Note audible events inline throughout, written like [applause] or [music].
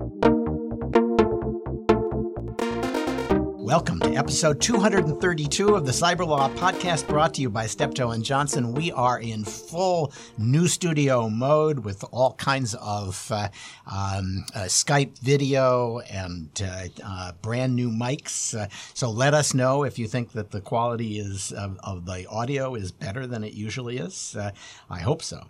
Thank you. Welcome to episode 232 of the Cyber Law podcast brought to you by Steptoe and Johnson. We are in full new studio mode with all kinds of uh, um, uh, Skype video and uh, uh brand new mics. Uh, so let us know if you think that the quality is of, of the audio is better than it usually is. Uh, I hope so.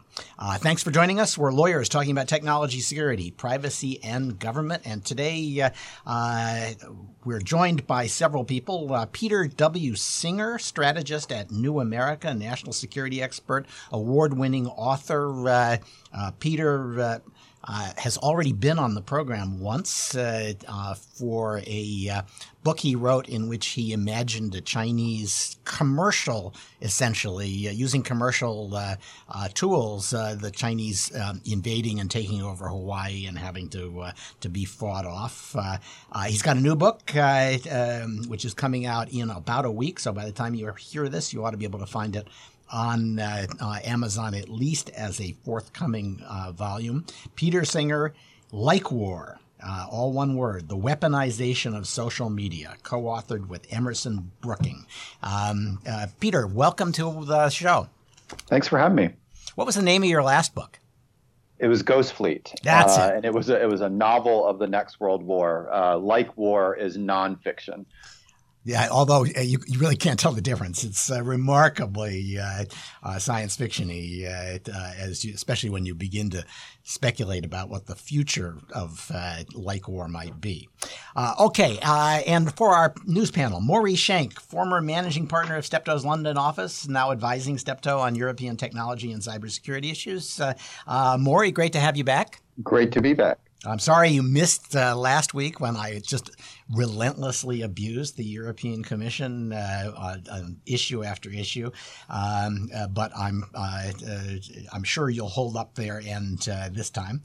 thanks for joining us. We're lawyers talking about technology security, privacy, and government. And today we're joined by several people. Uh, Peter W. Singer, strategist at New America, national security expert, award winning author. Uh, uh, Peter uh, has already been on the program once uh, uh, for a uh, book he wrote in which he imagined a Chinese commercial, essentially uh, using commercial uh, tools, the Chinese um, invading and taking over Hawaii and having to to be fought off. he's got a new book um, which is coming out in about a week, so by the time you hear this, you ought to be able to find it on uh, uh, Amazon, at least as a forthcoming uh, volume. Peter Singer, Like War, uh, all one word, The Weaponization of Social Media, co authored with Emerson Brooking. Um, uh, Peter, welcome to the show. Thanks for having me. What was the name of your last book? It was Ghost Fleet. That's uh, it. And it was a, it was a novel of the next World War. like War is nonfiction. Yeah, although uh, you, you really can't tell the difference. It's uh, remarkably uh, uh, science fictiony, uh, uh, as you, especially when you begin to speculate about what the future of like war might be. okay, and for our news panel, Maury Shenk, former managing partner of Steptoe's London office, now advising Steptoe on European technology and cybersecurity issues. Maury, great to have you back. Great to be back. I'm sorry you missed uh, last week when I just relentlessly abused the European Commission uh, on issue after issue. Um, uh, but I'm uh, uh, I'm sure you'll hold up there uh, this time.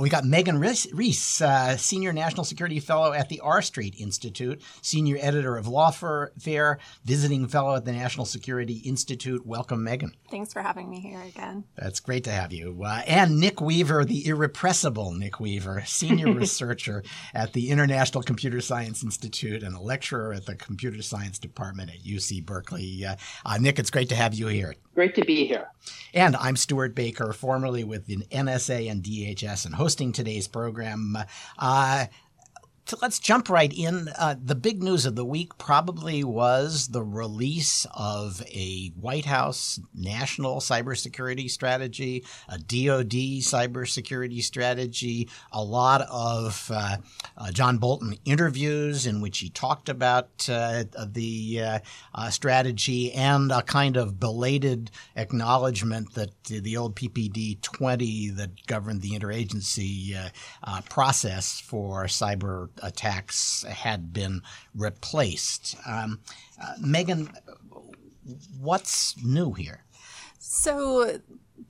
we got Megan Reiss, senior national security fellow at the R Street Institute, senior editor of Lawfare, visiting fellow at the National Security Institute. Welcome, Megan. Thanks for having me here again. That's great to have you. and Nick Weaver, the irrepressible Nick Weaver senior researcher at the International Computer Science Institute and a lecturer at the Computer Science Department at UC Berkeley. Uh, uh, Nick, it's great to have you here. Great to be here. And I'm Stewart Baker, formerly with the NSA and DHS, and hosting today's program. Uh, let's jump right in. Uh, the big news of the week probably was the release of a White House national cybersecurity strategy, a DoD cybersecurity strategy, a lot of uh, uh, John Bolton interviews in which he talked about uh, the uh, uh, strategy and a kind of belated acknowledgement that the old PPD 20 that governed the interagency process for cyber attacks had been replaced. Um, uh, Megan, what's new here? So,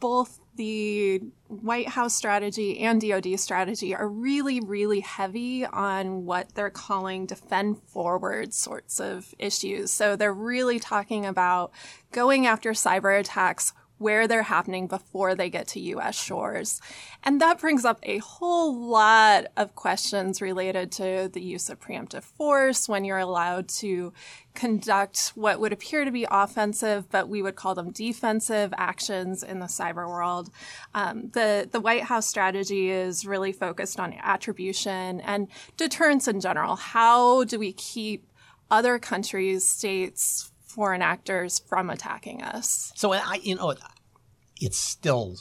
both the White House strategy and DoD strategy are really, really heavy on what they're calling defend forward sorts of issues. So they're really talking about going after cyber attacks where they're happening before they get to US shores. And that brings up a whole lot of questions related to the use of preemptive force when you're allowed to conduct what would appear to be offensive, but we would call them defensive actions in the cyber world. Um, the, the White House strategy is really focused on attribution and deterrence in general. How do we keep other countries, states, foreign actors from attacking us. So I, you know, it still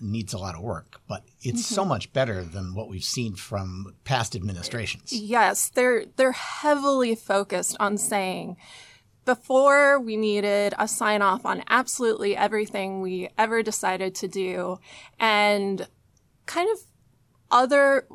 needs a lot of work, but it's mm-hmm. so much better than what we've seen from past administrations. Yes, they're they're heavily focused on saying before we needed a sign off on absolutely everything we ever decided to do and kind of other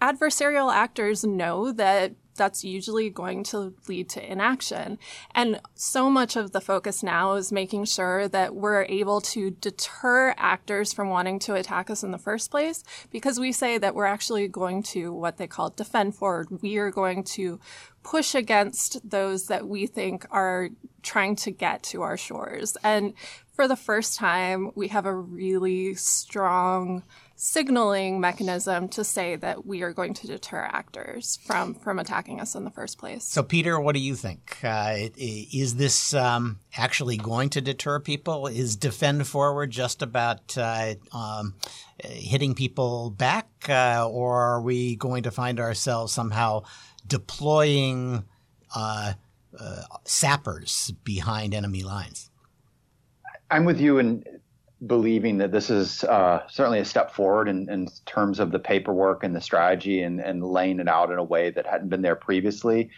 adversarial actors know that that's usually going to lead to inaction. And so much of the focus now is making sure that we're able to deter actors from wanting to attack us in the first place because we say that we're actually going to what they call defend forward. We are going to push against those that we think are trying to get to our shores. And for the first time, we have a really strong signaling mechanism to say that we are going to deter actors from from attacking us in the first place. So, Peter, what do you think? Uh, is this um, actually going to deter people? Is Defend Forward just about uh, um, hitting people back, uh, or are we going to find ourselves somehow deploying uh, uh, sappers behind enemy lines? I'm with you in believing that this is uh, certainly a step forward in, in, terms of the paperwork and the strategy and, and, laying it out in a way that hadn't been there previously.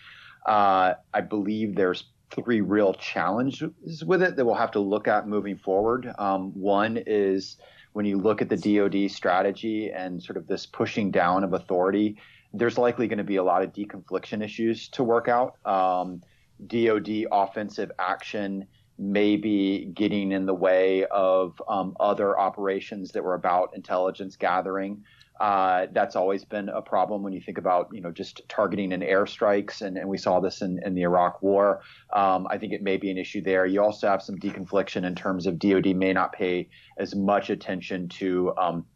Uh, I believe there's three real challenges with it that we'll have to look at moving forward. Um, one is when you look at the DoD strategy and sort of this pushing down of authority, there's likely going to be a lot of deconfliction issues to work out. Um, DoD offensive action maybe getting in the way of um, other operations that were about intelligence gathering. Uh, that's always been a problem when you think about, you know, just targeting and airstrikes, and, and we saw this in, in the Iraq War. Um, I think it may be an issue there. You also have some deconfliction in terms of DoD may not pay as much attention to um,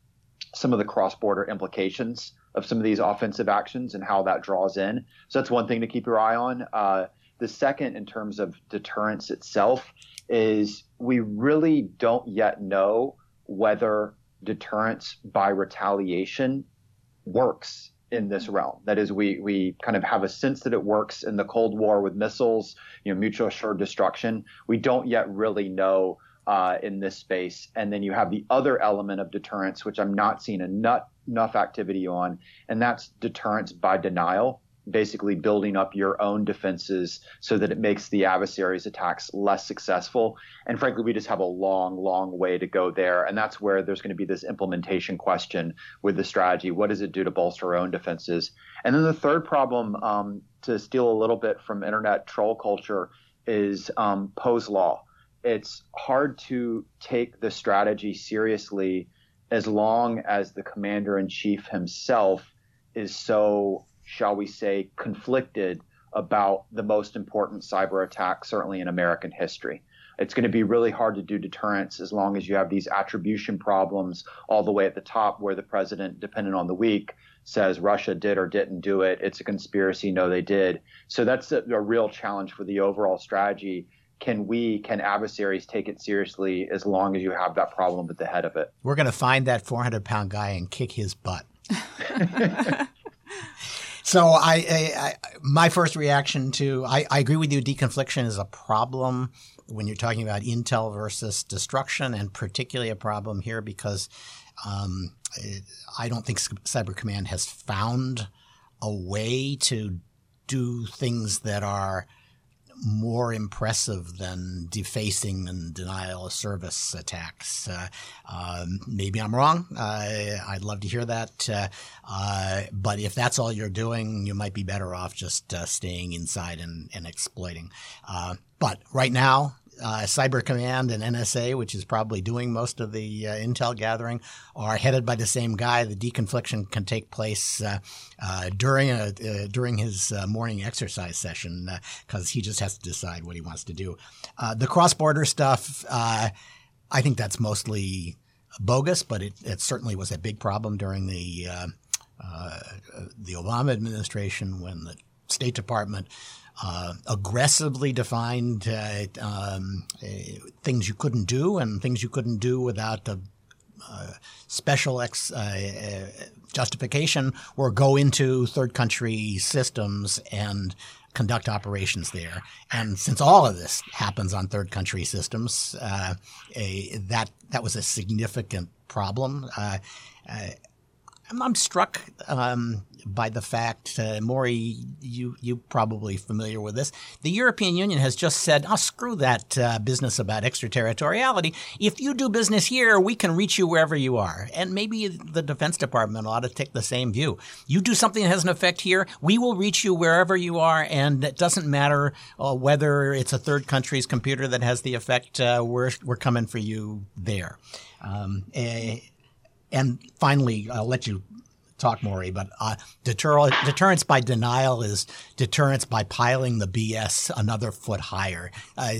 some of the cross-border implications of some of these offensive actions and how that draws in. So that's one thing to keep your eye on. Uh, the second, in terms of deterrence itself, is we really don't yet know whether deterrence by retaliation works in this realm. That is, we we kind of have a sense that it works in the Cold War with missiles, you know, mutual assured destruction. We don't yet really know uh, in this space. And then you have the other element of deterrence, which I'm not seeing enough enough activity on, and that's deterrence by denial basically building up your own defenses so that it makes the adversary's attacks less successful. And frankly, we just have a long, long way to go there. And that's where there's going to be this implementation question with the strategy. What does it do to bolster our own defenses? And then the third problem, um, to steal a little bit from internet troll culture, is um, Poe's law. It's hard to take the strategy seriously as long as the commander in chief himself is so shall we say, conflicted about the most important cyber attack, certainly in American history. It's going to be really hard to do deterrence as long as you have these attribution problems all the way at the top, where the president, depending on the week, says Russia did or didn't do it. It's a conspiracy. No, they did. So that's a, a real challenge for the overall strategy. Can we, can adversaries take it seriously as long as you have that problem at the head of it? We're going to find that 400 pound guy and kick his butt. [laughs] [laughs] So I, I, I, my first reaction to I, I agree with you. Deconfliction is a problem when you're talking about intel versus destruction, and particularly a problem here because um, I don't think Cyber Command has found a way to do things that are more impressive than defacing and denial of service attacks. Uh, um, maybe I'm wrong. I'd love to hear that. Uh, uh, but if that's all you're doing, you might be better off just uh, staying inside and, and exploiting. But right now, uh, Cyber Command and NSA, which is probably doing most of the uh, intel gathering, are headed by the same guy. The deconfliction can take place uh, uh during a, uh, during his uh, morning exercise session because he just has to decide what he wants to do. the cross border stuff, I think that's mostly bogus, but it, it, certainly was a big problem during the the Obama administration when the State Department uh, aggressively defined uh, um, uh, things you couldn't do and things you couldn't do without a uh, special ex, uh, justification or go into third country systems and conduct operations there. And since all of this happens on third country systems, a, that that was a significant problem. I'm, struck um, by the fact, uh, Maury, you you probably familiar with this. The European Union has just said, "Oh, screw that uh, business about extraterritoriality. If you do business here, we can reach you wherever you are." And maybe the Defense Department ought to take the same view. You do something that has an effect here, we will reach you wherever you are, and it doesn't matter uh, whether it's a third country's computer that has the effect. Uh, we're we're coming for you there. Um, eh, and finally, I'll let you talk, Maury, but uh, deter- deterrence by denial is deterrence by piling the BS another foot higher. Uh,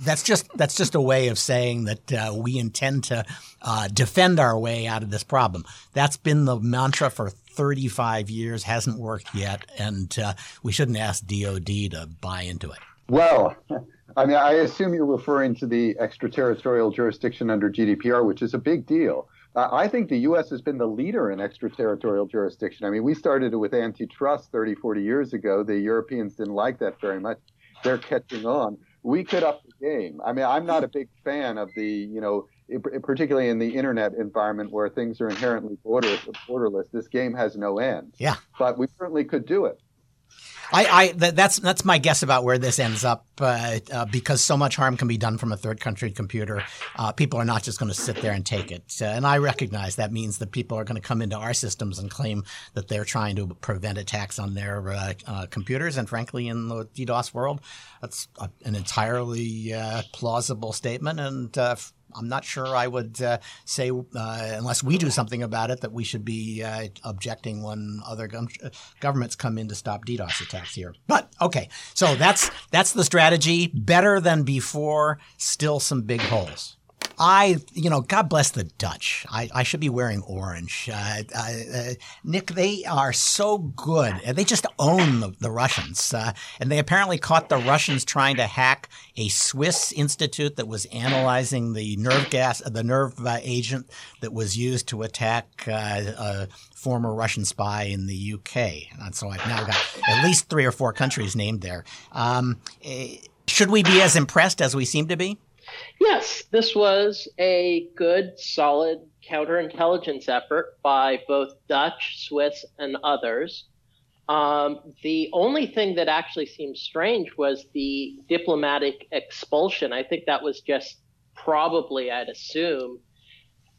that's just that's just a way of saying that uh, we intend to uh, defend our way out of this problem. That's been the mantra for 35 years, hasn't worked yet, and uh, we shouldn't ask DoD to buy into it. Well. [laughs] I mean, I assume you're referring to the extraterritorial jurisdiction under GDPR, which is a big deal. Uh, I think the U.S. has been the leader in extraterritorial jurisdiction. I mean, we started it with antitrust 30, 40 years ago. The Europeans didn't like that very much. They're catching on. We could up the game. I mean, I'm not a big fan of the, you know, particularly in the internet environment where things are inherently border, borderless. This game has no end. Yeah. But we certainly could do it. I, I that's that's my guess about where this ends up uh, uh, because so much harm can be done from a third country computer. Uh, people are not just going to sit there and take it, uh, and I recognize that means that people are going to come into our systems and claim that they're trying to prevent attacks on their uh, uh, computers. And frankly, in the DDoS world, that's an entirely plausible statement and I'm not sure I would uh, say, uh, unless we do something about it, that we should be uh, objecting when other governments come in to stop DDoS attacks here. But okay, so that's that's the strategy. Better than before. Still some big holes. I, you know, God bless the Dutch. I, I should be wearing orange. Uh, uh, uh, Nick, they are so good. They just own the, the Russians. Uh, and they apparently caught the Russians trying to hack a Swiss institute that was analyzing the nerve gas, the nerve uh, agent that was used to attack uh, a former Russian spy in the UK. And so I've now got at least three or four countries named there. Um, eh, should we be as impressed as we seem to be? Yes, this was a good, solid counterintelligence effort by both Dutch, Swiss, and others. Um, the only thing that actually seemed strange was the diplomatic expulsion. I think that was just probably, I'd assume,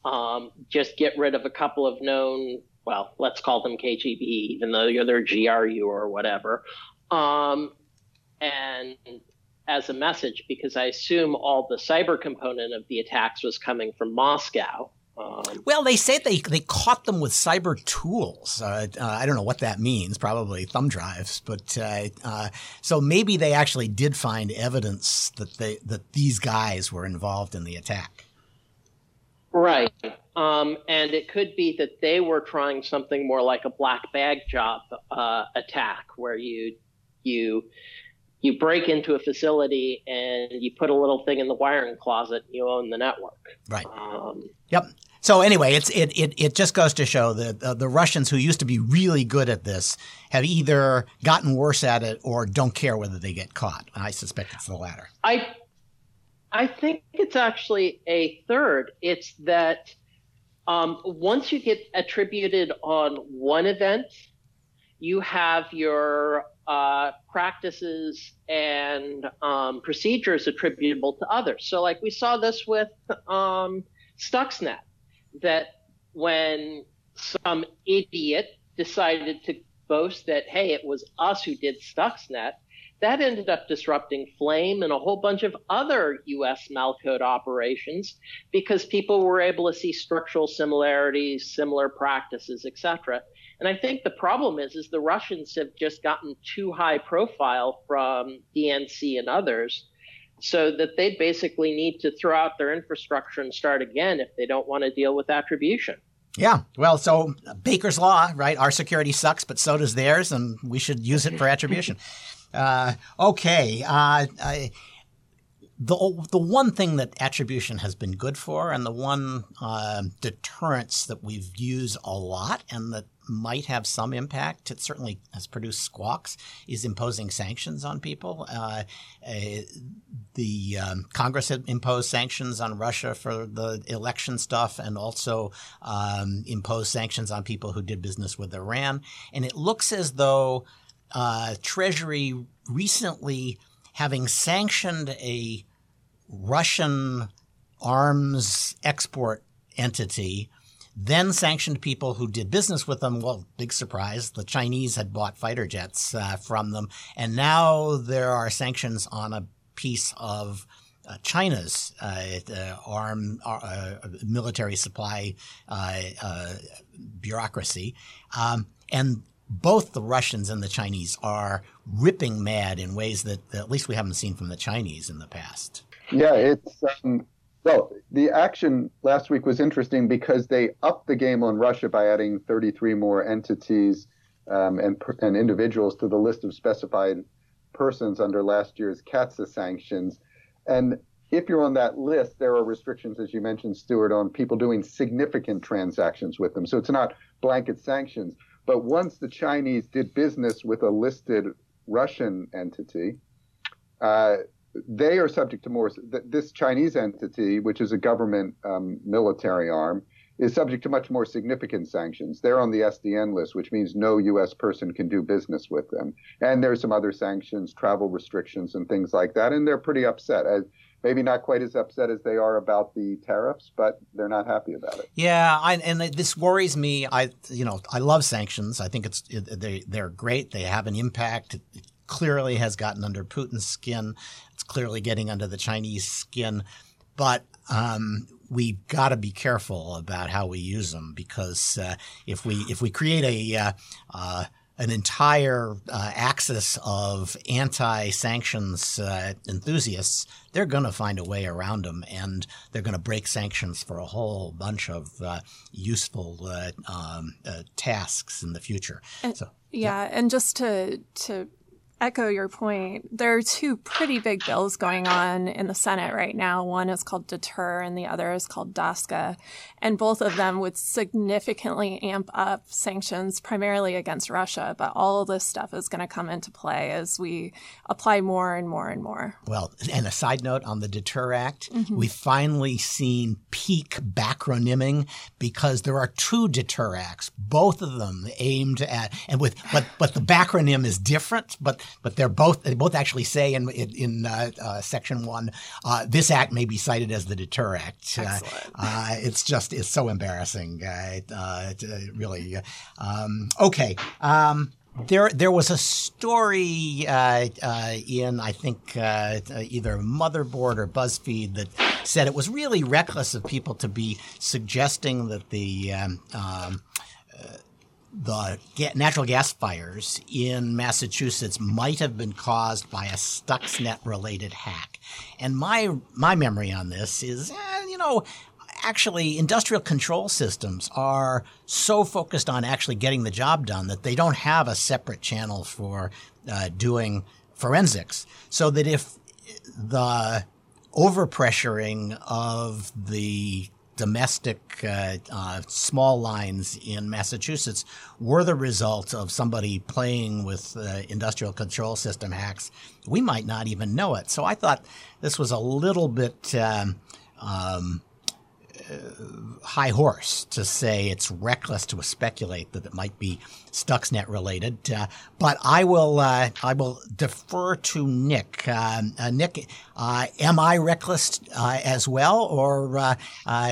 um, just get rid of a couple of known, well, let's call them KGB, even though they're GRU or whatever. Um, and as a message because I assume all the cyber component of the attacks was coming from Moscow. Um, well, they say they they caught them with cyber tools. Uh, uh, I don't know what that means. Probably thumb drives, but uh, uh, so maybe they actually did find evidence that they that these guys were involved in the attack. Right, um, and it could be that they were trying something more like a black bag job uh, attack, where you you you break into a facility and you put a little thing in the wiring closet you own the network. Right. Um, yep. So anyway it's it, it it just goes to show that uh, the russians who used to be really good at this have either gotten worse at it or don't care whether they get caught. I suspect it's the latter. I i think it's actually a third. It's that um, once you get attributed on one event you have your uh, practices and um, procedures attributable to others. So, like we saw this with um, Stuxnet, that when some idiot decided to boast that, hey, it was us who did Stuxnet, that ended up disrupting Flame and a whole bunch of other US malcode operations because people were able to see structural similarities, similar practices, etc. And I think the problem is, is the Russians have just gotten too high profile from DNC and others, so that they basically need to throw out their infrastructure and start again if they don't want to deal with attribution. Yeah, well, so Baker's law, right? Our security sucks, but so does theirs, and we should use it for attribution. [laughs] Uh, okay. Uh, I, the the one thing that attribution has been good for, and the one uh, deterrence that we've used a lot, and that might have some impact. It certainly has produced squawks. Is imposing sanctions on people. Uh, uh, the um, Congress had imposed sanctions on Russia for the election stuff, and also um, imposed sanctions on people who did business with Iran. And it looks as though uh, Treasury recently, having sanctioned a Russian arms export entity, then sanctioned people who did business with them. Well, big surprise, the Chinese had bought fighter jets uh, from them, and now there are sanctions on a piece of uh, China's arm military supply bureaucracy, um, and both the Russians and the Chinese are ripping mad in ways that, that, at least we haven't seen from the Chinese in the past. Yeah, it's um, well, the action last week was interesting because they upped the game on Russia by adding 33 more entities um, and, and individuals to the list of specified persons under last year's CAATSA sanctions. And if you're on that list, there are restrictions, as you mentioned, Stewart, on people doing significant transactions with them. So it's not blanket sanctions. But once the Chinese did business with a listed Russian entity, uh, they are subject to more. This Chinese entity, which is a government um, military arm, is subject to much more significant sanctions. They're on the SDN list, which means no U.S. person can do business with them. And there's some other sanctions, travel restrictions, and things like that. And they're pretty upset. As, maybe not quite as upset as they are about the tariffs, but they're not happy about it. Yeah, I, and this worries me. I, you know, I love sanctions. I think it's they they're great. They have an impact. It clearly has gotten under Putin's skin. It's clearly getting under the Chinese skin, but um, we've got to be careful about how we use them because uh, if we if we create a uh, uh, an entire uh, axis of anti-sanctions uh, enthusiasts, they're going to find a way around them, and they're going to break sanctions for a whole bunch of uh, useful uh, um, uh, tasks in the future. And, so, yeah, yeah, and just to to echo your point, there are two pretty big bills going on in the Senate right now. One is called Deter and the other is called DSCA. And both of them would significantly amp up sanctions primarily against Russia. But all of this stuff is going to come into play as we apply more and more and more. Well, and a side note on the Deter Act, mm-hmm. we've finally seen peak bacronyming because there are two Deter Acts, both of them aimed at, and with, but, but the backronym is different, but but they're both they both actually say in in, uh, uh, section one, uh, this act may be cited as the Deter Act. Uh, uh, it's just it's so embarrassing. Uh, really. Um, okay. Um, there, there was a story uh, uh, in, I think, uh, either Motherboard or BuzzFeed that said it was really reckless of people to be suggesting that the um, um, the natural gas fires in Massachusetts might have been caused by a Stuxnet related hack. And my my memory on this is, eh, you know, actually industrial control systems are so focused on actually getting the job done that they don't have a separate channel for uh, doing forensics. So that if the overpressuring of the domestic uh, uh, small lines in Massachusetts were the result of somebody playing with uh, industrial control system hacks, we might not even know it. So I thought this was a little bit um, um, high horse to say it's reckless to speculate that it might be Stuxnet related. Uh, but I will uh, I will defer to Nick. Um, uh, Nick, uh, am I reckless uh, as well, or uh,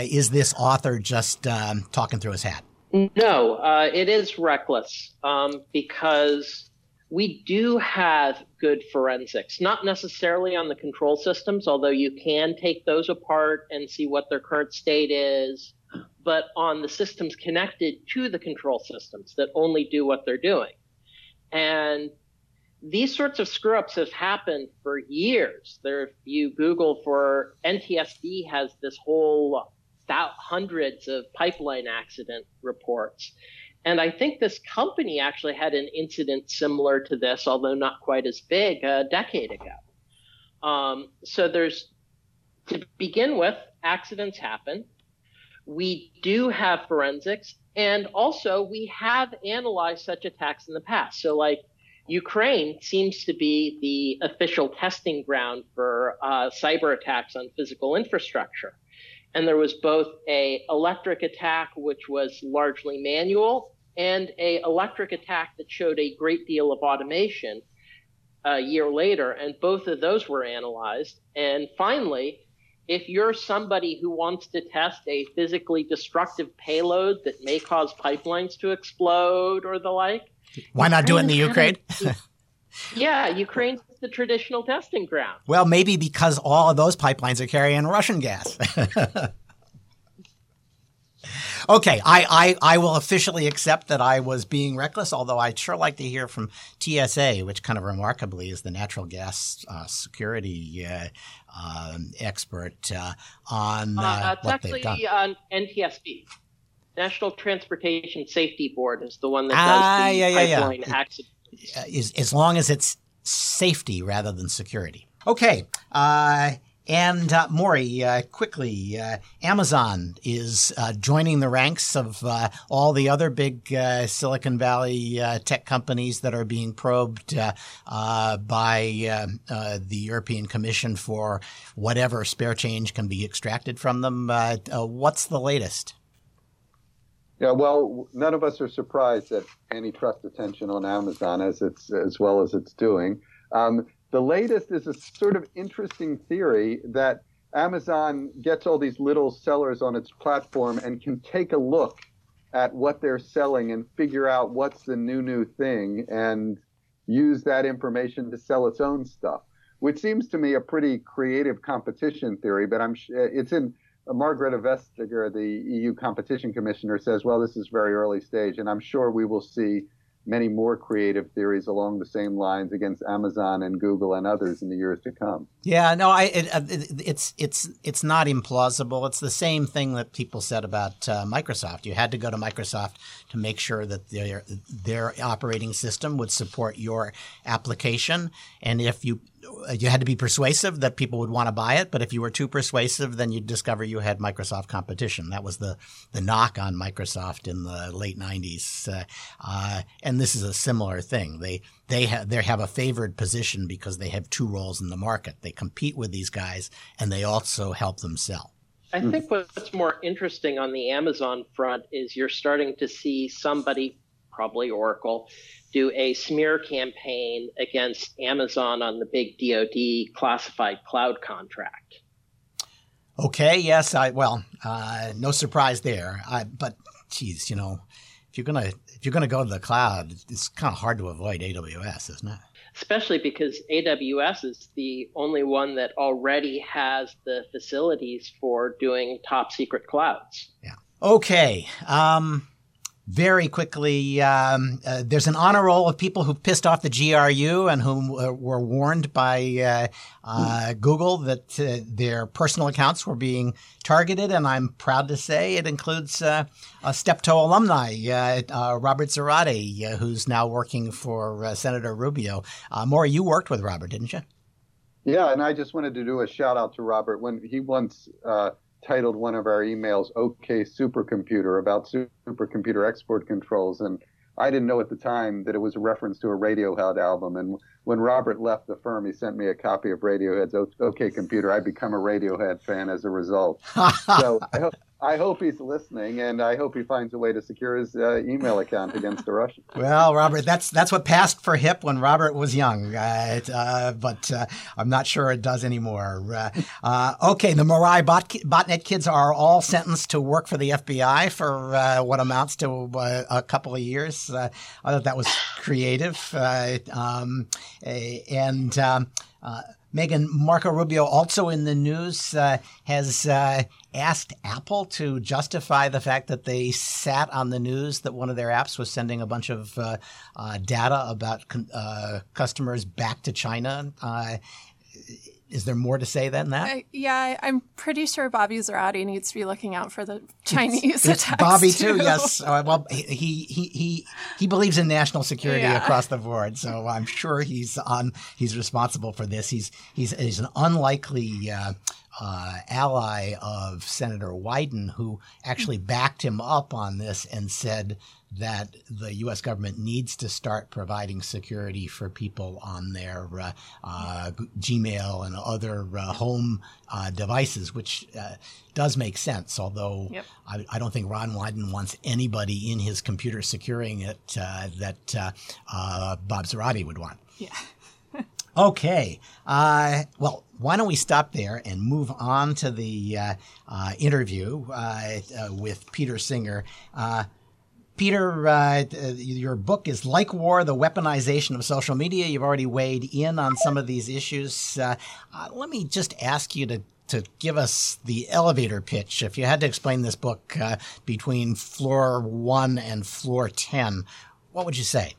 is this author just um, talking through his hat? No, it is reckless um, because we do have good forensics, not necessarily on the control systems, although you can take those apart and see what their current state is, but on the systems connected to the control systems that only do what they're doing. And these sorts of screw ups have happened for years. There, if you Google for NTSB has this whole hundreds of pipeline accident reports. And I think this company actually had an incident similar to this, although not quite as big, a decade ago. Um, so there's, to begin with, accidents happen. We do have forensics, and also we have analyzed such attacks in the past. So, like, Ukraine seems to be the official testing ground for uh, cyber attacks on physical infrastructure and there was both a electric attack which was largely manual and a electric attack that showed a great deal of automation uh, a year later and both of those were analyzed. And finally if you're somebody who wants to test a physically destructive payload that may cause pipelines to explode or the like why not do it in the ukraine? [laughs] Yeah, Ukraine's the traditional testing ground. Well, maybe because all of those pipelines are carrying Russian gas. [laughs] okay, I, I, I will officially accept that I was being reckless, although I'd sure like to hear from TSA, which kind of remarkably is the natural gas uh, security uh, uh, expert uh, on Uh, uh, it's what actually they've done. on NTSB. National Transportation Safety Board is the one that does Ah, the yeah, yeah, yeah. pipeline accident. Uh, is, as long as it's safety rather than security. Okay. Uh, and uh, Maury, uh, quickly, uh, Amazon is uh, joining the ranks of uh, all the other big uh, Silicon Valley tech companies that are being probed by the European Commission for whatever spare change can be extracted from them. What's the latest? Yeah, well, none of us are surprised at antitrust attention on Amazon as it's as well as it's doing. Um, the latest is a sort of interesting theory that Amazon gets all these little sellers on its platform and can take a look at what they're selling and figure out what's the new new thing and use that information to sell its own stuff, which seems to me a pretty creative competition theory. But I'm it's in Margrethe Vestager, the EU competition commissioner, says, well, this is very early stage, and I'm sure we will see many more creative theories along the same lines against Amazon and Google and others in the years to come. Yeah, no, I it, uh, it, it's it's it's not implausible. It's the same thing that people said about uh, Microsoft. You had to go to Microsoft to make sure that their their operating system would support your application, and if you you had to be persuasive that people would want to buy it. But if you were too persuasive, then you'd discover you had Microsoft competition. That was the the knock on Microsoft in the late '90s, uh, uh, and this is a similar thing. They they they have a favored position because they have two roles in the market. They compete with these guys, and they also help them sell. I think what's more interesting on the Amazon front is you're starting to see somebody, probably Oracle, do a smear campaign against Amazon on the big DoD classified cloud contract. Okay, yes, I well, uh, no surprise there. I, but geez, you know, if you're gonna if you're gonna go to the cloud, it's kind of hard to avoid AWS, isn't it? Especially because AWS is the only one that already has the facilities for doing top secret clouds. Yeah. Okay. Um, very quickly, um, uh, there's an honor roll of people who pissed off the GRU and whom uh, were warned by uh, uh, Google that uh, their personal accounts were being targeted. And I'm proud to say it includes uh, a Steptoe alumni, Robert Zarate, who's now working for Senator Rubio. Uh, Maury, you worked with Robert, didn't you? Yeah, and I just wanted to do a shout out to Robert when he once titled one of our emails "OK Supercomputer" about supercomputer export controls, and I didn't know at the time that it was a reference to a Radiohead album. And when Robert left the firm, he sent me a copy of Radiohead's "OK Computer." I become a Radiohead fan as a result. [laughs] so I hope, I hope he's listening, and I hope he finds a way to secure his uh, email account against the Russians. [laughs] Well, Robert, that's that's what passed for hip when Robert was young, uh, uh, but uh, I'm not sure it does anymore. Uh, uh, okay, the Mirai bot, botnet kids are all sentenced to work for the FBI for uh, what amounts to a couple of years. I thought that was creative, um, and. Um, Megan Marco Rubio, also in the news, uh, has uh, asked Apple to justify the fact that they sat on the news that one of their apps was sending a bunch of uh, uh data about uh, customers back to China. Uh, is there more to say than that? yeah, I'm pretty sure Bobby Zarate needs to be looking out for the Chinese it's, attacks. Bobby too. too. Yes. well, he, he he he believes in national security yeah. across the board, so I'm sure he's on. He's responsible for this. He's he's he's an unlikely. Uh, uh, ally of Senator Wyden, who actually backed him up on this and said that the U.S. government needs to start providing security for people on their uh, uh, Gmail and other uh, home devices, which does make sense. Although yep. I, I, don't think Ron Wyden wants anybody in his computer securing it that Bob Zarate would want. Yeah. Okay. Uh, well, why don't we stop there and move on to the uh, uh, interview with Peter Singer? Peter, uh, your book is Like War, The Weaponization of Social Media. You've already weighed in on some of these issues. Uh, uh, let me just ask you to, to give us the elevator pitch. If you had to explain this book uh, between floor one and floor 10, what would you say?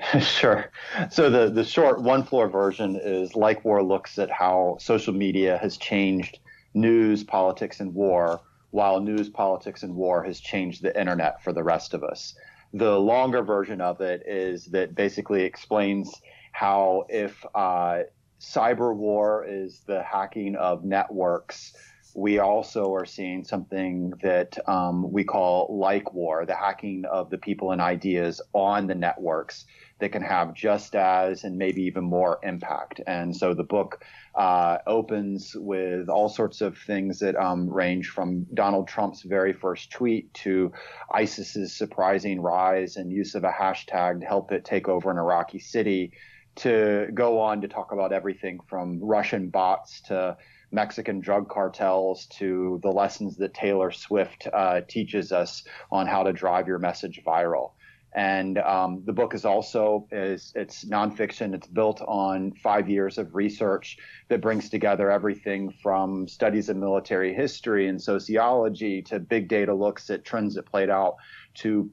[laughs] Sure. So the, the short one floor version is Like War looks at how social media has changed news, politics, and war while news, politics, and war has changed the internet for the rest of us. The longer version of it is that basically explains how if uh, cyber war is the hacking of networks, we also are seeing something that um, we call like war, the hacking of the people and ideas on the networks that can have just as and maybe even more impact. And so the book uh, opens with all sorts of things that um, range from Donald Trump's very first tweet to ISIS's surprising rise and use of a hashtag to help it take over an Iraqi city, to go on to talk about everything from Russian bots to Mexican drug cartels to the lessons that Taylor Swift uh, teaches us on how to drive your message viral. And um, the book is also is it's nonfiction. It's built on five years of research that brings together everything from studies of military history and sociology to big data looks at trends that played out to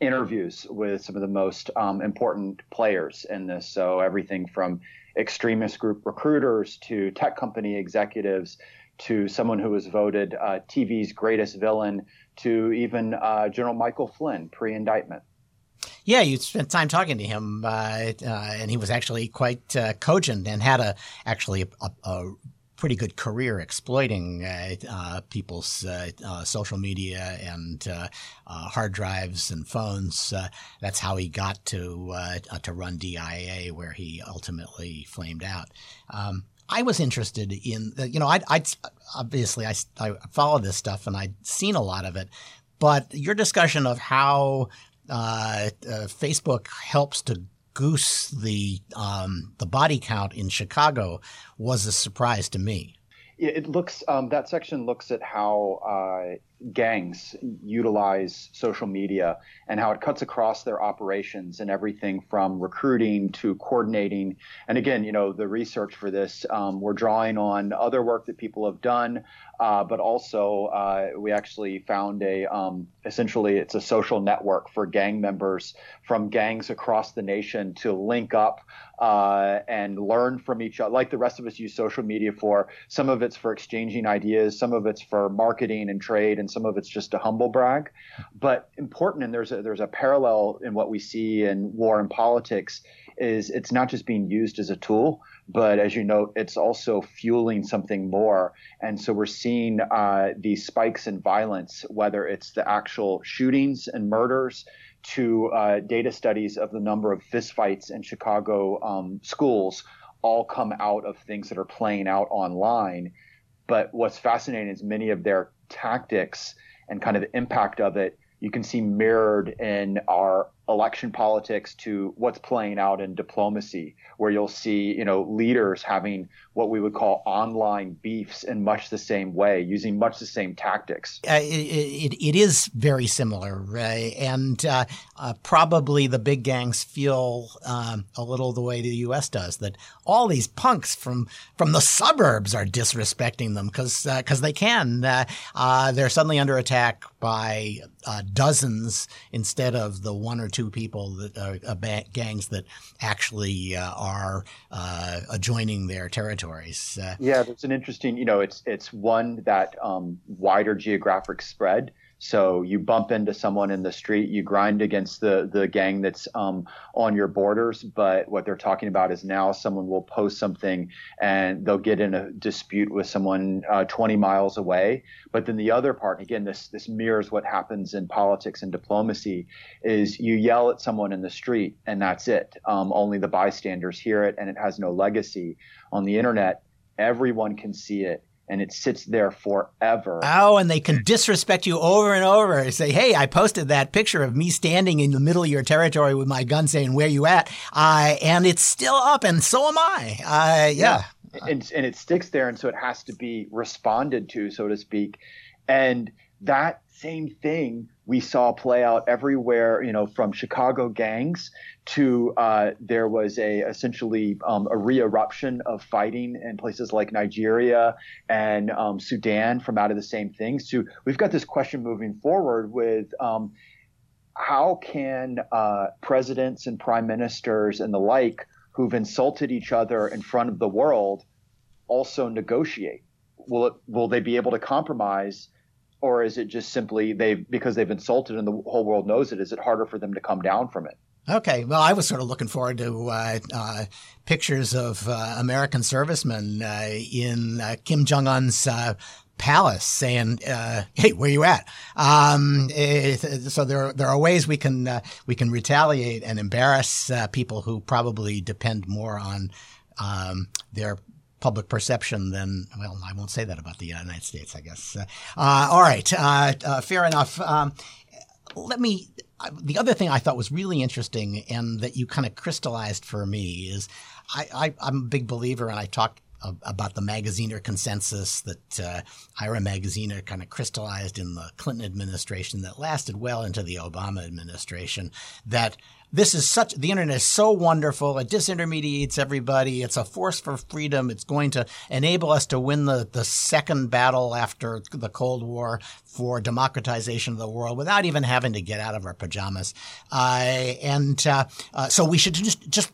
interviews with some of the most um, important players in this. So everything from extremist group recruiters to tech company executives to someone who was voted uh, TV's greatest villain to even uh, General Michael Flynn pre-indictment. Yeah, you spent time talking to him, uh, uh, and he was actually quite uh, cogent and had a actually a, a pretty good career exploiting uh, uh, people's uh, social media and hard drives and phones. that's how he got to to run DIA, where he ultimately flamed out. Um, I was interested in, you know, I, I obviously I, I follow this stuff and I'd seen a lot of it, but your discussion of how uh, uh, Facebook helps to goose the um, the body count in Chicago was a surprise to me. Yeah, it looks um, that section looks at how uh, gangs utilize social media and how it cuts across their operations and everything from recruiting to coordinating. And again, you know, the research for this, um, we're drawing on other work that people have done, uh, but also uh, we actually found a um, essentially it's a social network for gang members from gangs across the nation to link up uh, and learn from each other, like the rest of us use social media for. Some of it's for exchanging ideas, some of it's for marketing and trade, and some of it's just a humble brag. But important, and there's a, there's a parallel in what we see in war and politics, is it's not just being used as a tool, but as you note, it's also fueling something more. And so we're seeing uh, these spikes in violence, whether it's the actual shootings and murders to uh, data studies of the number of fistfights in Chicago um, schools all come out of things that are playing out online. But what's fascinating is many of their tactics and kind of the impact of it you can see mirrored in our election politics to what's playing out in diplomacy, where you'll see, you know, leaders having what we would call online beefs in much the same way, using much the same tactics. Uh, it, it, it is very similar, right? and uh, uh, probably the big gangs feel um, a little the way the U.S. does that all these punks from from the suburbs are disrespecting them because because uh, they can. Uh, uh, they're suddenly under attack by dozens instead of the one or two people that uh, gangs that actually uh, are uh, adjoining their territories. Uh, yeah, that's an interesting. You know, it's it's one that um, wider geographic spread so you bump into someone in the street, you grind against the the gang that's um, on your borders. But what they're talking about is now someone will post something and they'll get in a dispute with someone uh, 20 miles away. But then the other part, again, this this mirrors what happens in politics and diplomacy, is you yell at someone in the street and that's it. Um, only the bystanders hear it and it has no legacy. On the internet, everyone can see it and it sits there forever. Oh, and they can disrespect you over and over and say, "Hey, I posted that picture of me standing in the middle of your territory with my gun, saying where you at?" Uh, and it's still up, and so am I. Uh, yeah. yeah. And, and it sticks there, and so it has to be responded to, so to speak. And that same thing we saw play out everywhere, you know, from Chicago gangs to uh, there was a essentially um, a re-eruption of fighting in places like Nigeria and um, Sudan from out of the same things. So we've got this question moving forward with um, how can uh, presidents and prime ministers and the like who've insulted each other in front of the world also negotiate? Will it, will they be able to compromise? or is it just simply they because they've insulted and the whole world knows it? Is it harder for them to come down from it? Okay, well, I was sort of looking forward to uh, uh, pictures of uh, American servicemen uh, in uh, Kim Jong Un's uh, palace saying, "Hey, where are you at?" Um, it, so there, there are ways we can we can retaliate and embarrass people who probably depend more on um, their public perception than, well, I won't say that about the United States, I guess. Uh, uh, all right, uh, uh fair enough. Um, let me, uh, the other thing I thought was really interesting and that you kind of crystallized for me is I, am a big believer, and I talk about the Magaziner consensus that uh, Ira Magaziner kind of crystallized in the Clinton administration that lasted well into the Obama administration that this is such the internet is so wonderful it disintermediates everybody it's a force for freedom it's going to enable us to win the, the second battle after the cold war for democratization of the world without even having to get out of our pajamas. Uh, and uh, uh, so we should just just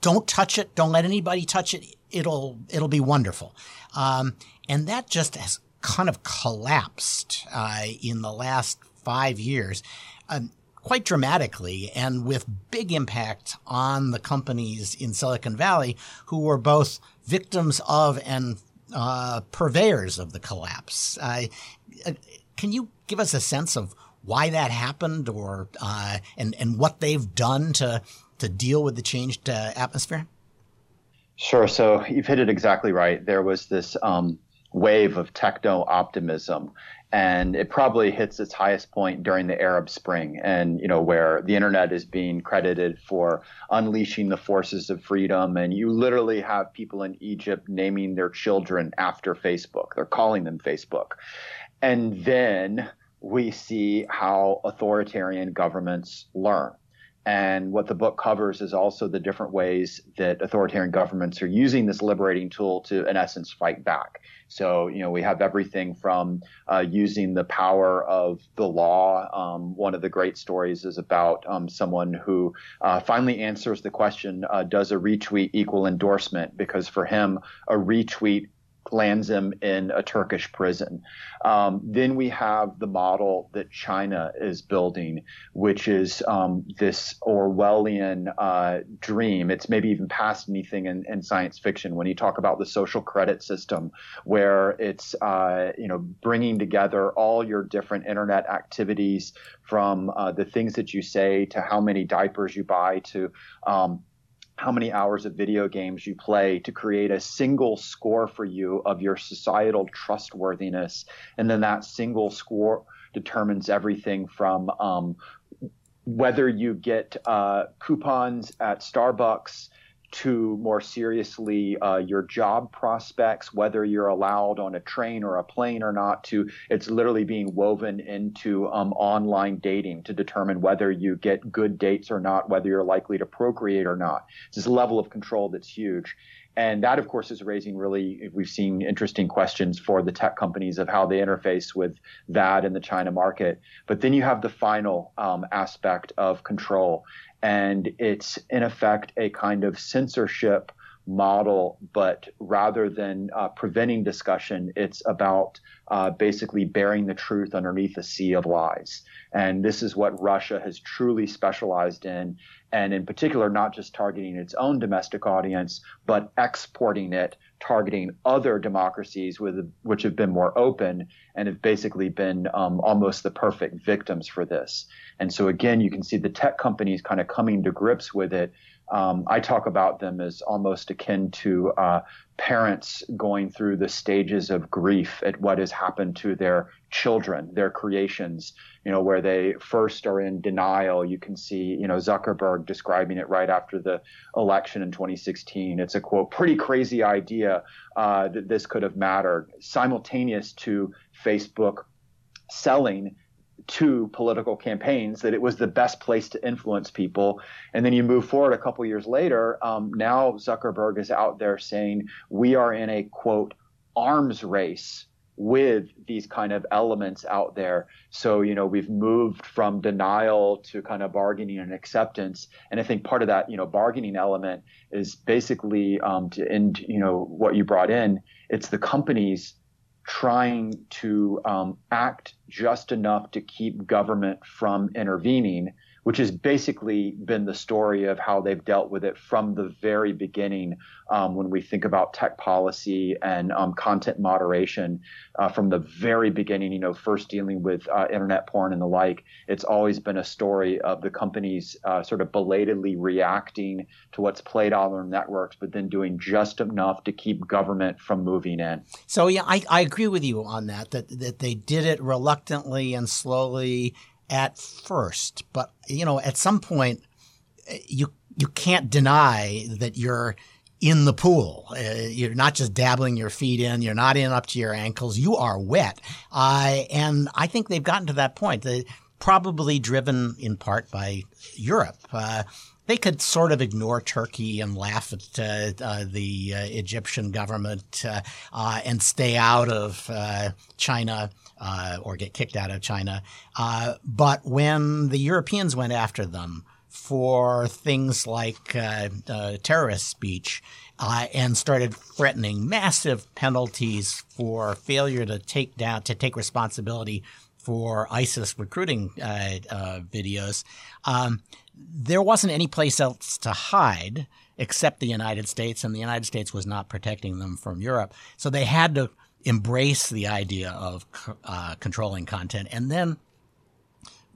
don't touch it don't let anybody touch it it'll it'll be wonderful um, and that just has kind of collapsed uh, in the last five years um, quite dramatically and with big impact on the companies in Silicon Valley who were both victims of and uh, purveyors of the collapse. Uh, can you give us a sense of why that happened, or uh, and and what they've done to to deal with the changed uh, atmosphere? Sure. So you've hit it exactly right. There was this um, wave of techno optimism and it probably hits its highest point during the Arab Spring, and you know where the internet is being credited for unleashing the forces of freedom, and you literally have people in Egypt naming their children after Facebook. They're calling them Facebook, and then we see how authoritarian governments learn. And what the book covers is also the different ways that authoritarian governments are using this liberating tool to, in essence, fight back. So, you know, we have everything from uh, using the power of the law. Um, one of the great stories is about um, someone who uh, finally answers the question uh, Does a retweet equal endorsement? Because for him, a retweet lands him in a Turkish prison. Um, then we have the model that China is building, which is um, this Orwellian uh, dream. It's maybe even past anything in, in, science fiction when you talk about the social credit system, where it's uh, you know bringing together all your different internet activities from uh, the things that you say to how many diapers you buy to um, how many hours of video games you play to create a single score for you of your societal trustworthiness. And then that single score determines everything from um, whether you get uh, coupons at Starbucks to more seriously uh, your job prospects, whether you're allowed on a train or a plane or not, to it's literally being woven into um, online dating to determine whether you get good dates or not, whether you're likely to procreate or not. It's this level of control that's huge. And that, of course, is raising really, we've seen interesting questions for the tech companies of how they interface with that in the China market. But then you have the final um, aspect of control and it's in effect a kind of censorship model, but rather than uh, preventing discussion, it's about uh, basically bearing the truth underneath a sea of lies. And this is what Russia has truly specialized in, and in particular, not just targeting its own domestic audience, but exporting it, targeting other democracies with, which have been more open and have basically been um, almost the perfect victims for this. And so again, you can see the tech companies kind of coming to grips with it. Um, I talk about them as almost akin to uh, parents going through the stages of grief at what has happened to their children, their creations, you know, where they first are in denial. You can see, you know, Zuckerberg describing it right after the election in 2016. It's a quote, pretty crazy idea uh, that this could have mattered. Simultaneous to Facebook selling two political campaigns that it was the best place to influence people. And then you move forward a couple years later. Um, now Zuckerberg is out there saying we are in a quote arms race with these kind of elements out there. So, you know, we've moved from denial to kind of bargaining and acceptance. And I think part of that, you know, bargaining element is basically um, to end, you know, what you brought in. It's the companies trying to um, act just enough to keep government from intervening which has basically been the story of how they've dealt with it from the very beginning um, when we think about tech policy and um, content moderation uh, from the very beginning, you know, first dealing with uh, internet porn and the like. It's always been a story of the companies uh, sort of belatedly reacting to what's played on their networks, but then doing just enough to keep government from moving in. So, yeah, I, I agree with you on that, that, that they did it reluctantly and slowly at first, but you know, at some point, you you can't deny that you're in the pool. Uh, you're not just dabbling your feet in. You're not in up to your ankles. You are wet. Uh, and I think they've gotten to that point. They, probably driven in part by Europe. Uh, they could sort of ignore Turkey and laugh at uh, uh, the uh, Egyptian government uh, uh, and stay out of uh, or get kicked out of China. but when the Europeans went after them for things like terrorist speech, uh, and started threatening massive penalties for failure to take down to take responsibility for ISIS recruiting uh, uh, videos. Um, there wasn't any place else to hide except the United States, and the United States was not protecting them from Europe. So they had to embrace the idea of uh, controlling content. And then,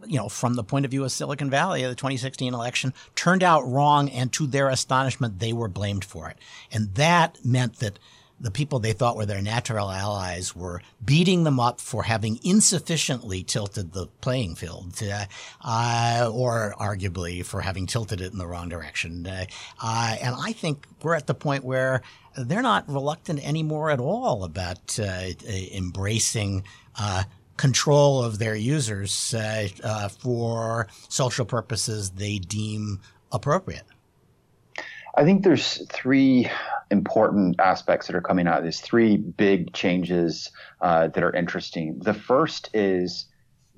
you know, from the point of view of Silicon Valley, the 2016 election turned out wrong, and to their astonishment, they were blamed for it. And that meant that the people they thought were their natural allies were beating them up for having insufficiently tilted the playing field, uh, uh, or arguably for having tilted it in the wrong direction. Uh, uh and I think we're at the point where they're not reluctant anymore at all about uh, embracing uh, control of their users for social purposes they deem appropriate. I think there's three important aspects that are coming out. There's three big changes uh, that are interesting. The first is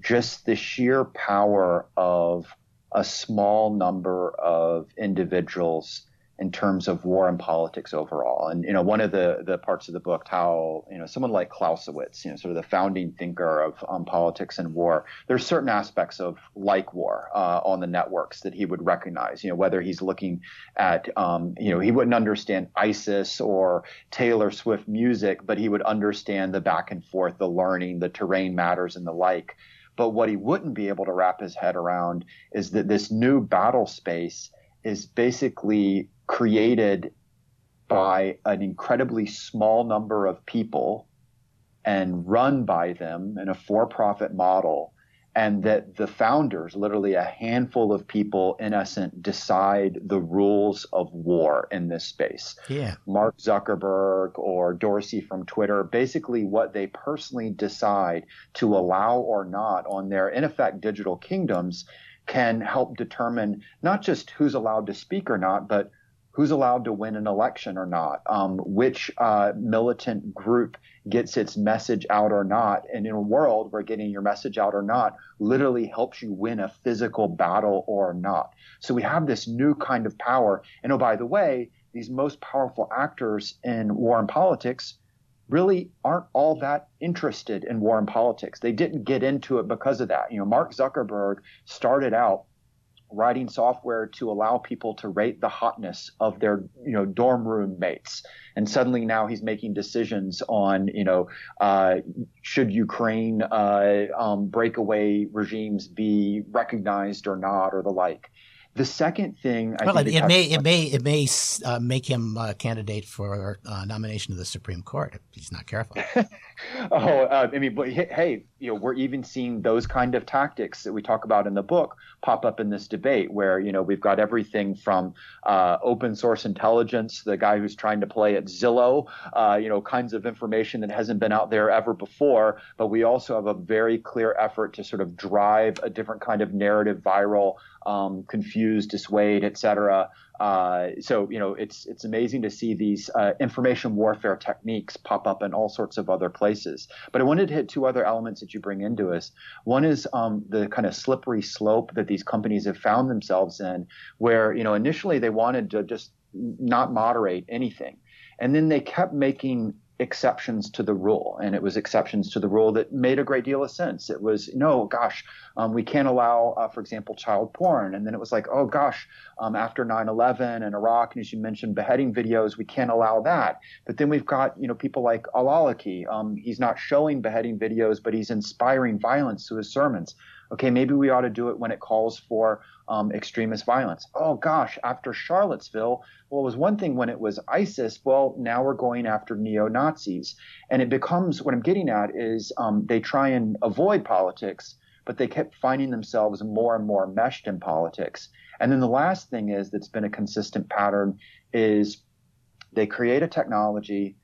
just the sheer power of a small number of individuals in terms of war and politics overall. And you know, one of the the parts of the book, how you know someone like Clausewitz, you know, sort of the founding thinker of um, politics and war. There's certain aspects of like war uh, on the networks that he would recognize. You know, whether he's looking at, um, you know, he wouldn't understand ISIS or Taylor Swift music, but he would understand the back and forth, the learning, the terrain matters, and the like. But what he wouldn't be able to wrap his head around is that this new battle space is basically created by an incredibly small number of people and run by them in a for profit model. And that the founders, literally a handful of people, in essence, decide the rules of war in this space. Yeah. Mark Zuckerberg or Dorsey from Twitter, basically what they personally decide to allow or not on their, in effect, digital kingdoms can help determine not just who's allowed to speak or not, but who's allowed to win an election or not, um, which uh, militant group gets its message out or not. And in a world where getting your message out or not literally helps you win a physical battle or not. So we have this new kind of power. And oh, by the way, these most powerful actors in war and politics really aren't all that interested in war and politics. They didn't get into it because of that. You know, Mark Zuckerberg started out writing software to allow people to rate the hotness of their you know dorm room mates and suddenly now he's making decisions on you know uh, should ukraine uh, um, breakaway regimes be recognized or not or the like the second thing, I well, it, it may it may it may uh, make him a candidate for uh, nomination to the Supreme Court if he's not careful. [laughs] oh, uh, I mean, but hey, you know, we're even seeing those kind of tactics that we talk about in the book pop up in this debate, where you know we've got everything from uh, open source intelligence, the guy who's trying to play at Zillow, uh, you know, kinds of information that hasn't been out there ever before. But we also have a very clear effort to sort of drive a different kind of narrative viral, um, confuse, dissuade, et cetera. Uh, so you know it's it's amazing to see these uh, information warfare techniques pop up in all sorts of other places. But I wanted to hit two other elements that you bring into us. One is um, the kind of slippery slope that these companies have found themselves in, where you know initially they wanted to just not moderate anything, and then they kept making exceptions to the rule. And it was exceptions to the rule that made a great deal of sense. It was, no, gosh, um, we can't allow, uh, for example, child porn. And then it was like, oh, gosh, um, after 9 11 and Iraq, and as you mentioned, beheading videos, we can't allow that. But then we've got, you know, people like Al-Awlaki. Um, he's not showing beheading videos, but he's inspiring violence through his sermons. Okay, maybe we ought to do it when it calls for um, extremist violence. Oh gosh, after Charlottesville, well, it was one thing when it was ISIS. Well, now we're going after neo Nazis. And it becomes what I'm getting at is um, they try and avoid politics, but they kept finding themselves more and more meshed in politics. And then the last thing is that's been a consistent pattern is they create a technology,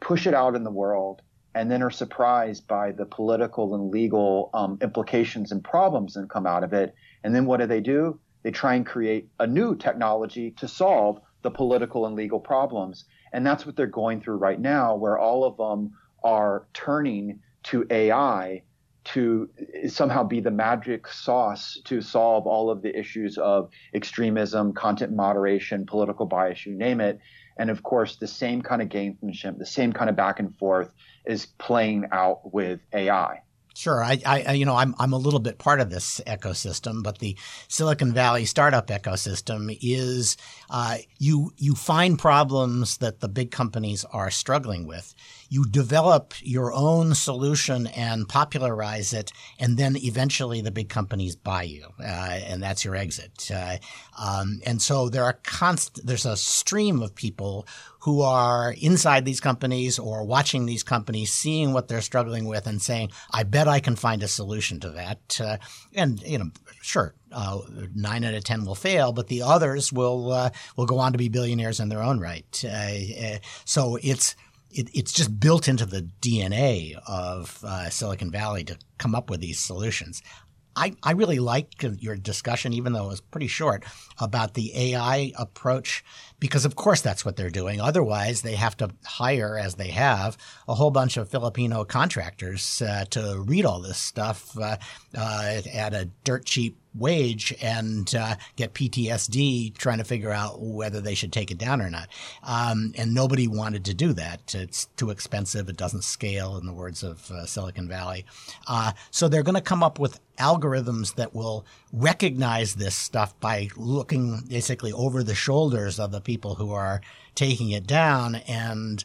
push it out in the world, and then are surprised by the political and legal um, implications and problems that come out of it. And then what do they do? They try and create a new technology to solve the political and legal problems. And that's what they're going through right now, where all of them are turning to AI to somehow be the magic sauce to solve all of the issues of extremism, content moderation, political bias, you name it. And of course, the same kind of gamesmanship, the same kind of back and forth is playing out with AI. Sure, I, I, you know, I'm I'm a little bit part of this ecosystem, but the Silicon Valley startup ecosystem is uh, you you find problems that the big companies are struggling with. You develop your own solution and popularize it, and then eventually the big companies buy you, uh, and that's your exit. Uh, um, and so there are const- there's a stream of people who are inside these companies or watching these companies, seeing what they're struggling with, and saying, "I bet I can find a solution to that." Uh, and you know, sure, uh, nine out of ten will fail, but the others will uh, will go on to be billionaires in their own right. Uh, uh, so it's it, it's just built into the DNA of uh, Silicon Valley to come up with these solutions. I, I really like your discussion, even though it was pretty short, about the AI approach, because of course that's what they're doing. Otherwise, they have to hire, as they have, a whole bunch of Filipino contractors uh, to read all this stuff uh, uh, at a dirt cheap wage and uh, get PTSD trying to figure out whether they should take it down or not. Um, and nobody wanted to do that. It's too expensive. It doesn't scale, in the words of uh, Silicon Valley. Uh, so they're going to come up with algorithms that will recognize this stuff by looking basically over the shoulders of the people who are taking it down and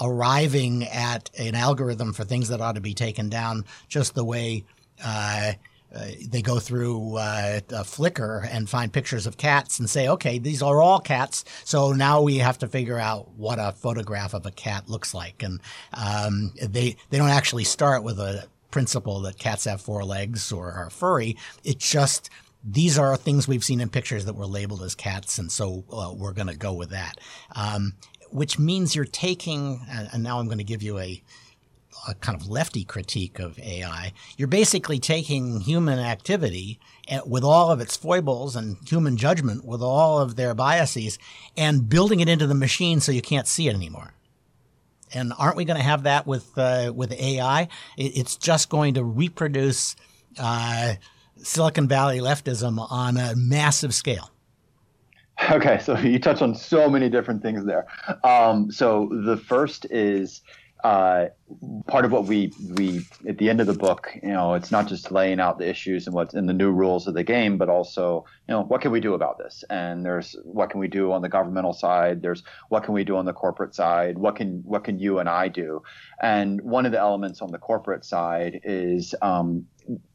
arriving at an algorithm for things that ought to be taken down just the way uh, uh, they go through uh, Flickr and find pictures of cats and say, okay, these are all cats. So now we have to figure out what a photograph of a cat looks like. And um, they they don't actually start with a principle that cats have four legs or are furry. It's just these are things we've seen in pictures that were labeled as cats, and so uh, we're going to go with that. Um, which means you're taking, and now I'm going to give you a a kind of lefty critique of AI. You're basically taking human activity with all of its foibles and human judgment with all of their biases and building it into the machine so you can't see it anymore. And aren't we going to have that with uh, with AI? It's just going to reproduce uh, Silicon Valley leftism on a massive scale. Okay, so [laughs] you touch on so many different things there. Um, so the first is uh, part of what we we at the end of the book, you know, it's not just laying out the issues and what's in the new rules of the game, but also, you know, what can we do about this? And there's what can we do on the governmental side? There's what can we do on the corporate side? What can what can you and I do? And one of the elements on the corporate side is um,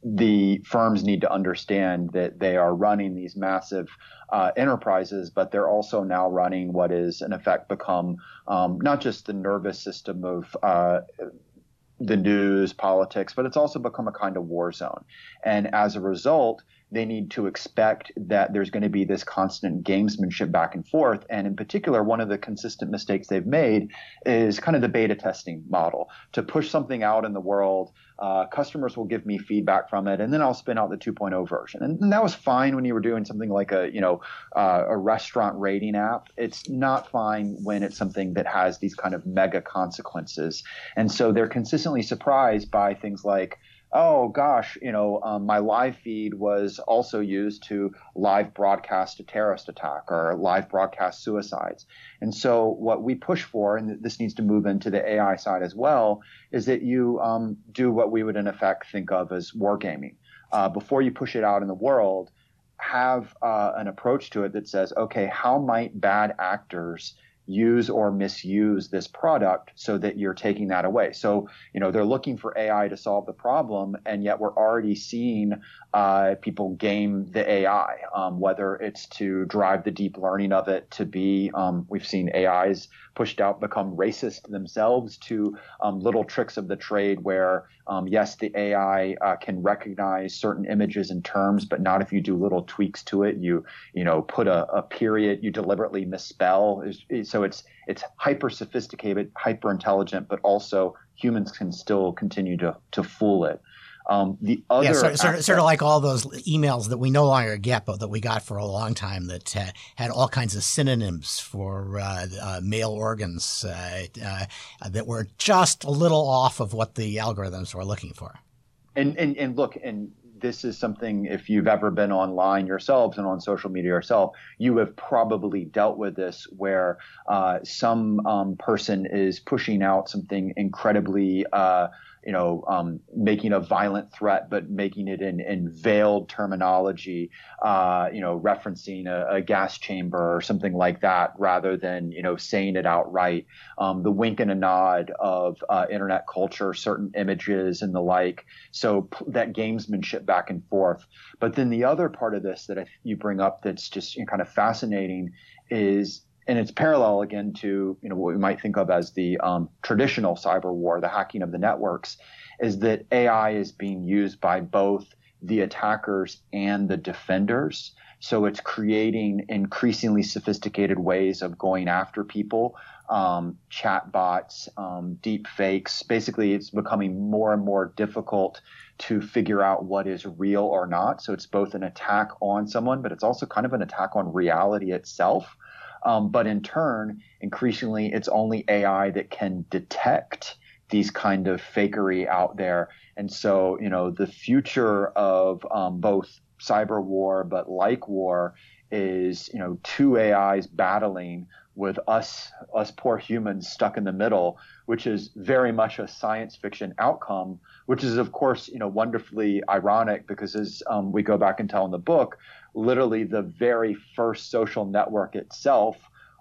the firms need to understand that they are running these massive uh, enterprises, but they're also now running what is in effect become um, not just the nervous system of uh, the news, politics, but it's also become a kind of war zone. And as a result, they need to expect that there's going to be this constant gamesmanship back and forth. And in particular, one of the consistent mistakes they've made is kind of the beta testing model to push something out in the world. Uh, customers will give me feedback from it, and then I'll spin out the 2.0 version. And, and that was fine when you were doing something like a, you know, uh, a restaurant rating app. It's not fine when it's something that has these kind of mega consequences. And so they're consistently surprised by things like, oh gosh, you know, um, my live feed was also used to live broadcast a terrorist attack or live broadcast suicides. And so what we push for, and this needs to move into the AI side as well, is that you um, do what we would in effect think of as wargaming. Uh, before you push it out in the world, have uh, an approach to it that says, okay, how might bad actors use or misuse this product so that you're taking that away. So, you know, they're looking for AI to solve the problem, and yet we're already seeing uh, people game the AI, um, whether it's to drive the deep learning of it to be, um, we've seen AIs pushed out become racist themselves to um, little tricks of the trade where, um, yes, the AI uh, can recognize certain images and terms, but not if you do little tweaks to it. You, you know, put a, a period, you deliberately misspell. So it's it's hyper sophisticated, hyper intelligent, but also humans can still continue to to fool it. Um, the other yeah, sort, sort, sort, of like all those emails that we no longer get, but that we got for a long time that uh, had all kinds of synonyms for uh, uh, male organs uh, uh, that were just a little off of what the algorithms were looking for. And and, and look, and this is something if you've ever been online yourselves and on social media yourself, you have probably dealt with this where uh, some um, person is pushing out something incredibly you know, um, making a violent threat, but making it in, in veiled terminology, uh, you know, referencing a, a, gas chamber or something like that, rather than you know saying it outright. Um, the wink and a nod of uh, internet culture, certain images and the like. So p- that gamesmanship back and forth. But then the other part of this that I, you bring up that's just you know, kind of fascinating is and it's parallel again to you know what we might think of as the um, traditional cyber war, the hacking of the networks, is that AI is being used by both the attackers and the defenders. So it's creating increasingly sophisticated ways of going after people, um, chatbots, um, deep fakes. Basically, it's becoming more and more difficult to figure out what is real or not. So it's both an attack on someone, but it's also kind of an attack on reality itself. Um, but in turn, increasingly, it's only AI that can detect these kind of fakery out there. And so, you know, the future of um, both cyber war, but like war, is you know two AIs battling with us us poor humans stuck in the middle, which is very much a science fiction outcome, which is of course you know wonderfully ironic because as um, we go back and tell in the book, literally the very first social network itself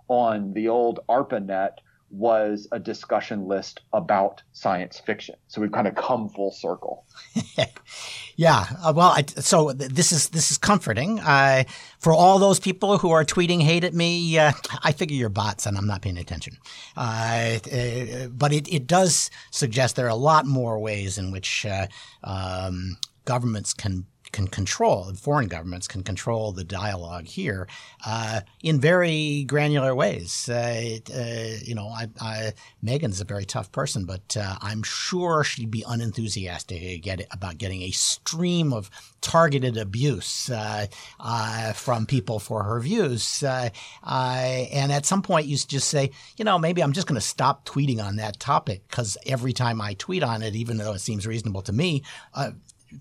on the old ARPANET was a discussion list about science fiction. So we've kind of come full circle. [laughs] yeah. Uh, well, I, so th- this is this is comforting. Uh, for all those people who are tweeting hate at me, uh, [laughs] I figure you're bots and I'm not paying attention. Uh, uh, but it, it does suggest there are a lot more ways in which uh, um, governments can can control, foreign governments can control the dialogue here uh, in very granular ways. Uh, uh, you know, I, I, Megan's a very tough person, but uh, I'm sure she'd be unenthusiastic about getting a stream of targeted abuse uh, uh, from people for her views. and at some point, you just say, you know, maybe I'm just going to stop tweeting on that topic because every time I tweet on it, even though it seems reasonable to me,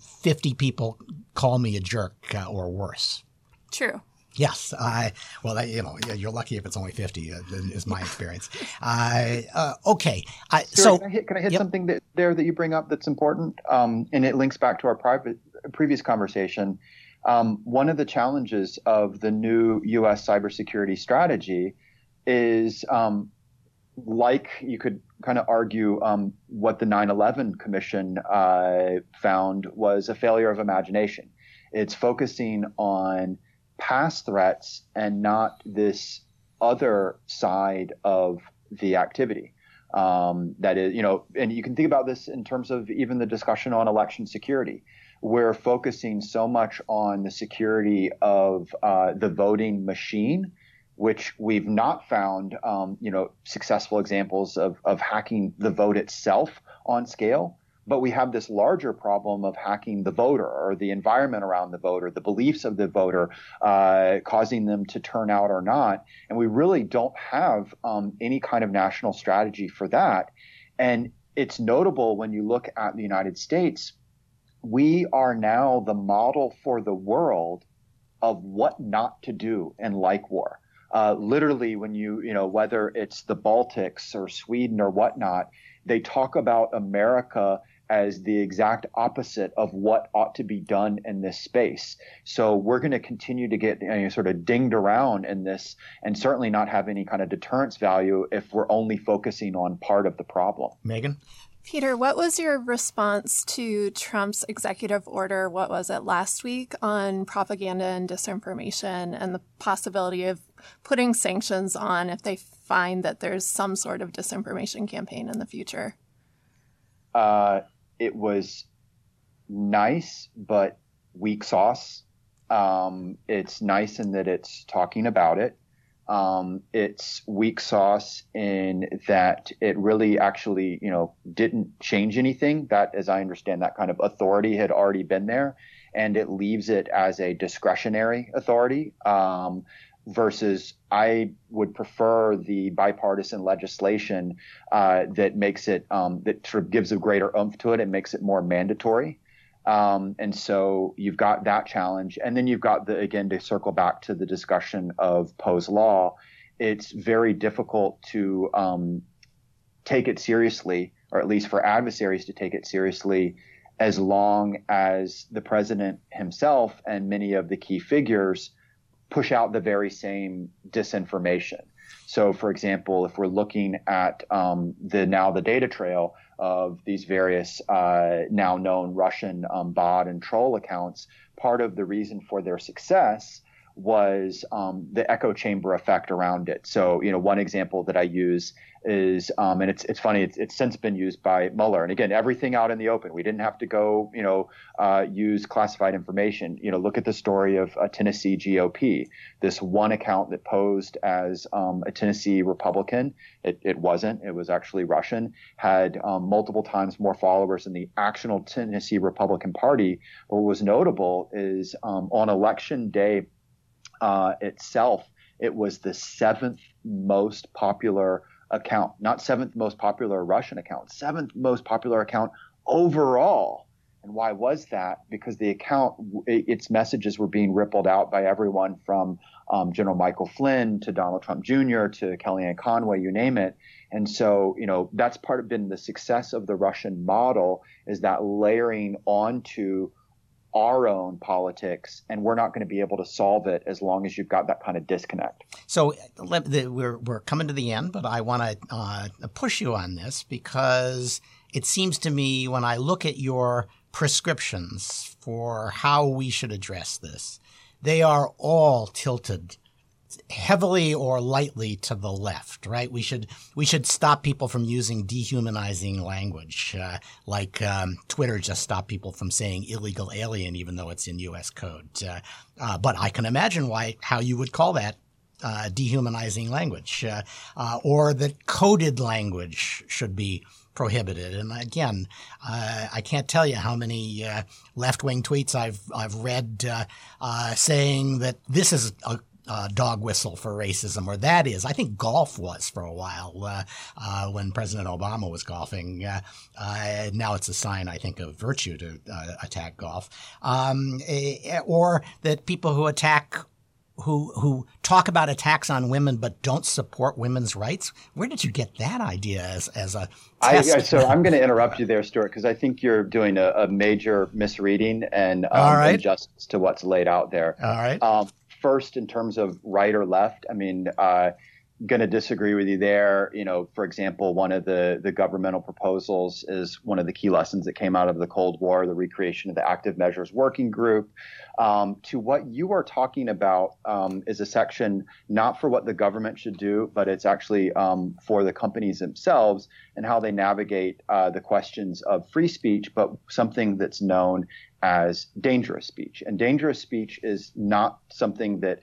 50 people call me a jerk uh, or worse. True. Yes, I well, I, you know, you're lucky if it's only fifty. Uh, is my experience. uh, uh, okay, I, so can I hit, can I hit yep. something that, there that you bring up that's important, um, and it links back to our private previous conversation. Um, one of the challenges of the new U.S. cybersecurity strategy is um, like you could kind of argue um, what the 9/11 Commission uh, found was a failure of imagination. It's focusing on past threats and not this other side of the activity. Um, that is, you know, and you can think about this in terms of even the discussion on election security. We're focusing so much on the security of uh, the voting machine, which we've not found, um, you know, successful examples of, of hacking the vote itself on scale. But we have this larger problem of hacking the voter or the environment around the voter, the beliefs of the voter, uh, causing them to turn out or not. And we really don't have um, any kind of national strategy for that. And it's notable when you look at the United States, we are now the model for the world of what not to do in like war. Uh, literally, when you, you know, whether it's the Baltics or Sweden or whatnot, they talk about America as the exact opposite of what ought to be done in this space. So we're going to continue to get you know, sort of dinged around in this and certainly not have any kind of deterrence value if we're only focusing on part of the problem. Megan? Peter, what was your response to Trump's executive order? What was it last week on propaganda and disinformation and the possibility of putting sanctions on if they find that there's some sort of disinformation campaign in the future? Uh, it was nice, but weak sauce. Um, it's nice in that it's talking about it. Um, it's weak sauce in that it really actually, you know, didn't change anything. That, as I understand, that kind of authority had already been there, and it leaves it as a discretionary authority. Um, versus I would prefer the bipartisan legislation uh, that makes it um, that sort of gives a greater oomph to it and makes it more mandatory. Um, and so you've got that challenge, and then you've got the again to circle back to the discussion of Poe's law. It's very difficult to um, take it seriously, or at least for adversaries to take it seriously, as long as the president himself and many of the key figures push out the very same disinformation. So, for example, if we're looking at um, the now the data trail of these various uh, now known Russian um, bot and troll accounts, part of the reason for their success was um, the echo chamber effect around it. So, you know, one example that I use is, um, and it's it's funny, it's, it's since been used by Mueller. And again, everything out in the open. We didn't have to go, you know, uh, use classified information. You know, look at the story of a Tennessee GOP. This one account that posed as um, a Tennessee Republican, it, it wasn't. It was actually Russian. Had um, multiple times more followers than the actual Tennessee Republican Party. But what was notable is um, on election day uh, itself, it was the seventh most popular account, not seventh most popular Russian account, seventh most popular account overall. And why was that? Because the account, its messages were being rippled out by everyone from um, General Michael Flynn to Donald Trump Jr. to Kellyanne Conway, you name it. And so, you know, that's part of been the success of the Russian model is that layering onto our own politics, and we're not going to be able to solve it as long as you've got that kind of disconnect. So let, the, we're we're coming to the end, but I want to uh, push you on this because it seems to me when I look at your prescriptions for how we should address this, they are all tilted heavily or lightly to the left, right? We should we should stop people from using dehumanizing language, uh, like um, Twitter just stopped people from saying illegal alien, even though it's in U.S. code. Uh, uh, but I can imagine why how you would call that uh, dehumanizing language, uh, uh, or that coded language should be prohibited. And again, uh, I can't tell you how many uh, left wing tweets I've I've read uh, saying that this is a uh, dog whistle for racism, or that is. I think golf was for a while uh, uh, when President Obama was golfing. Uh, uh, now it's a sign, I think, of virtue to uh, attack golf, um, eh, or that people who attack. Who who talk about attacks on women but don't support women's rights? Where did you get that idea as as a I, so I'm going to interrupt you there, Stewart, because I think you're doing a, a major misreading and um, right. injustice to what's laid out there. All right. Um, first in terms of right or left. I mean, uh, going to disagree with you there. You know, for example, one of the the governmental proposals is one of the key lessons that came out of the Cold War, the recreation of the Active Measures Working Group. Um, to what you are talking about um, is a section not for what the government should do, but it's actually um, for the companies themselves and how they navigate uh, the questions of free speech, but something that's known as dangerous speech. And dangerous speech is not something that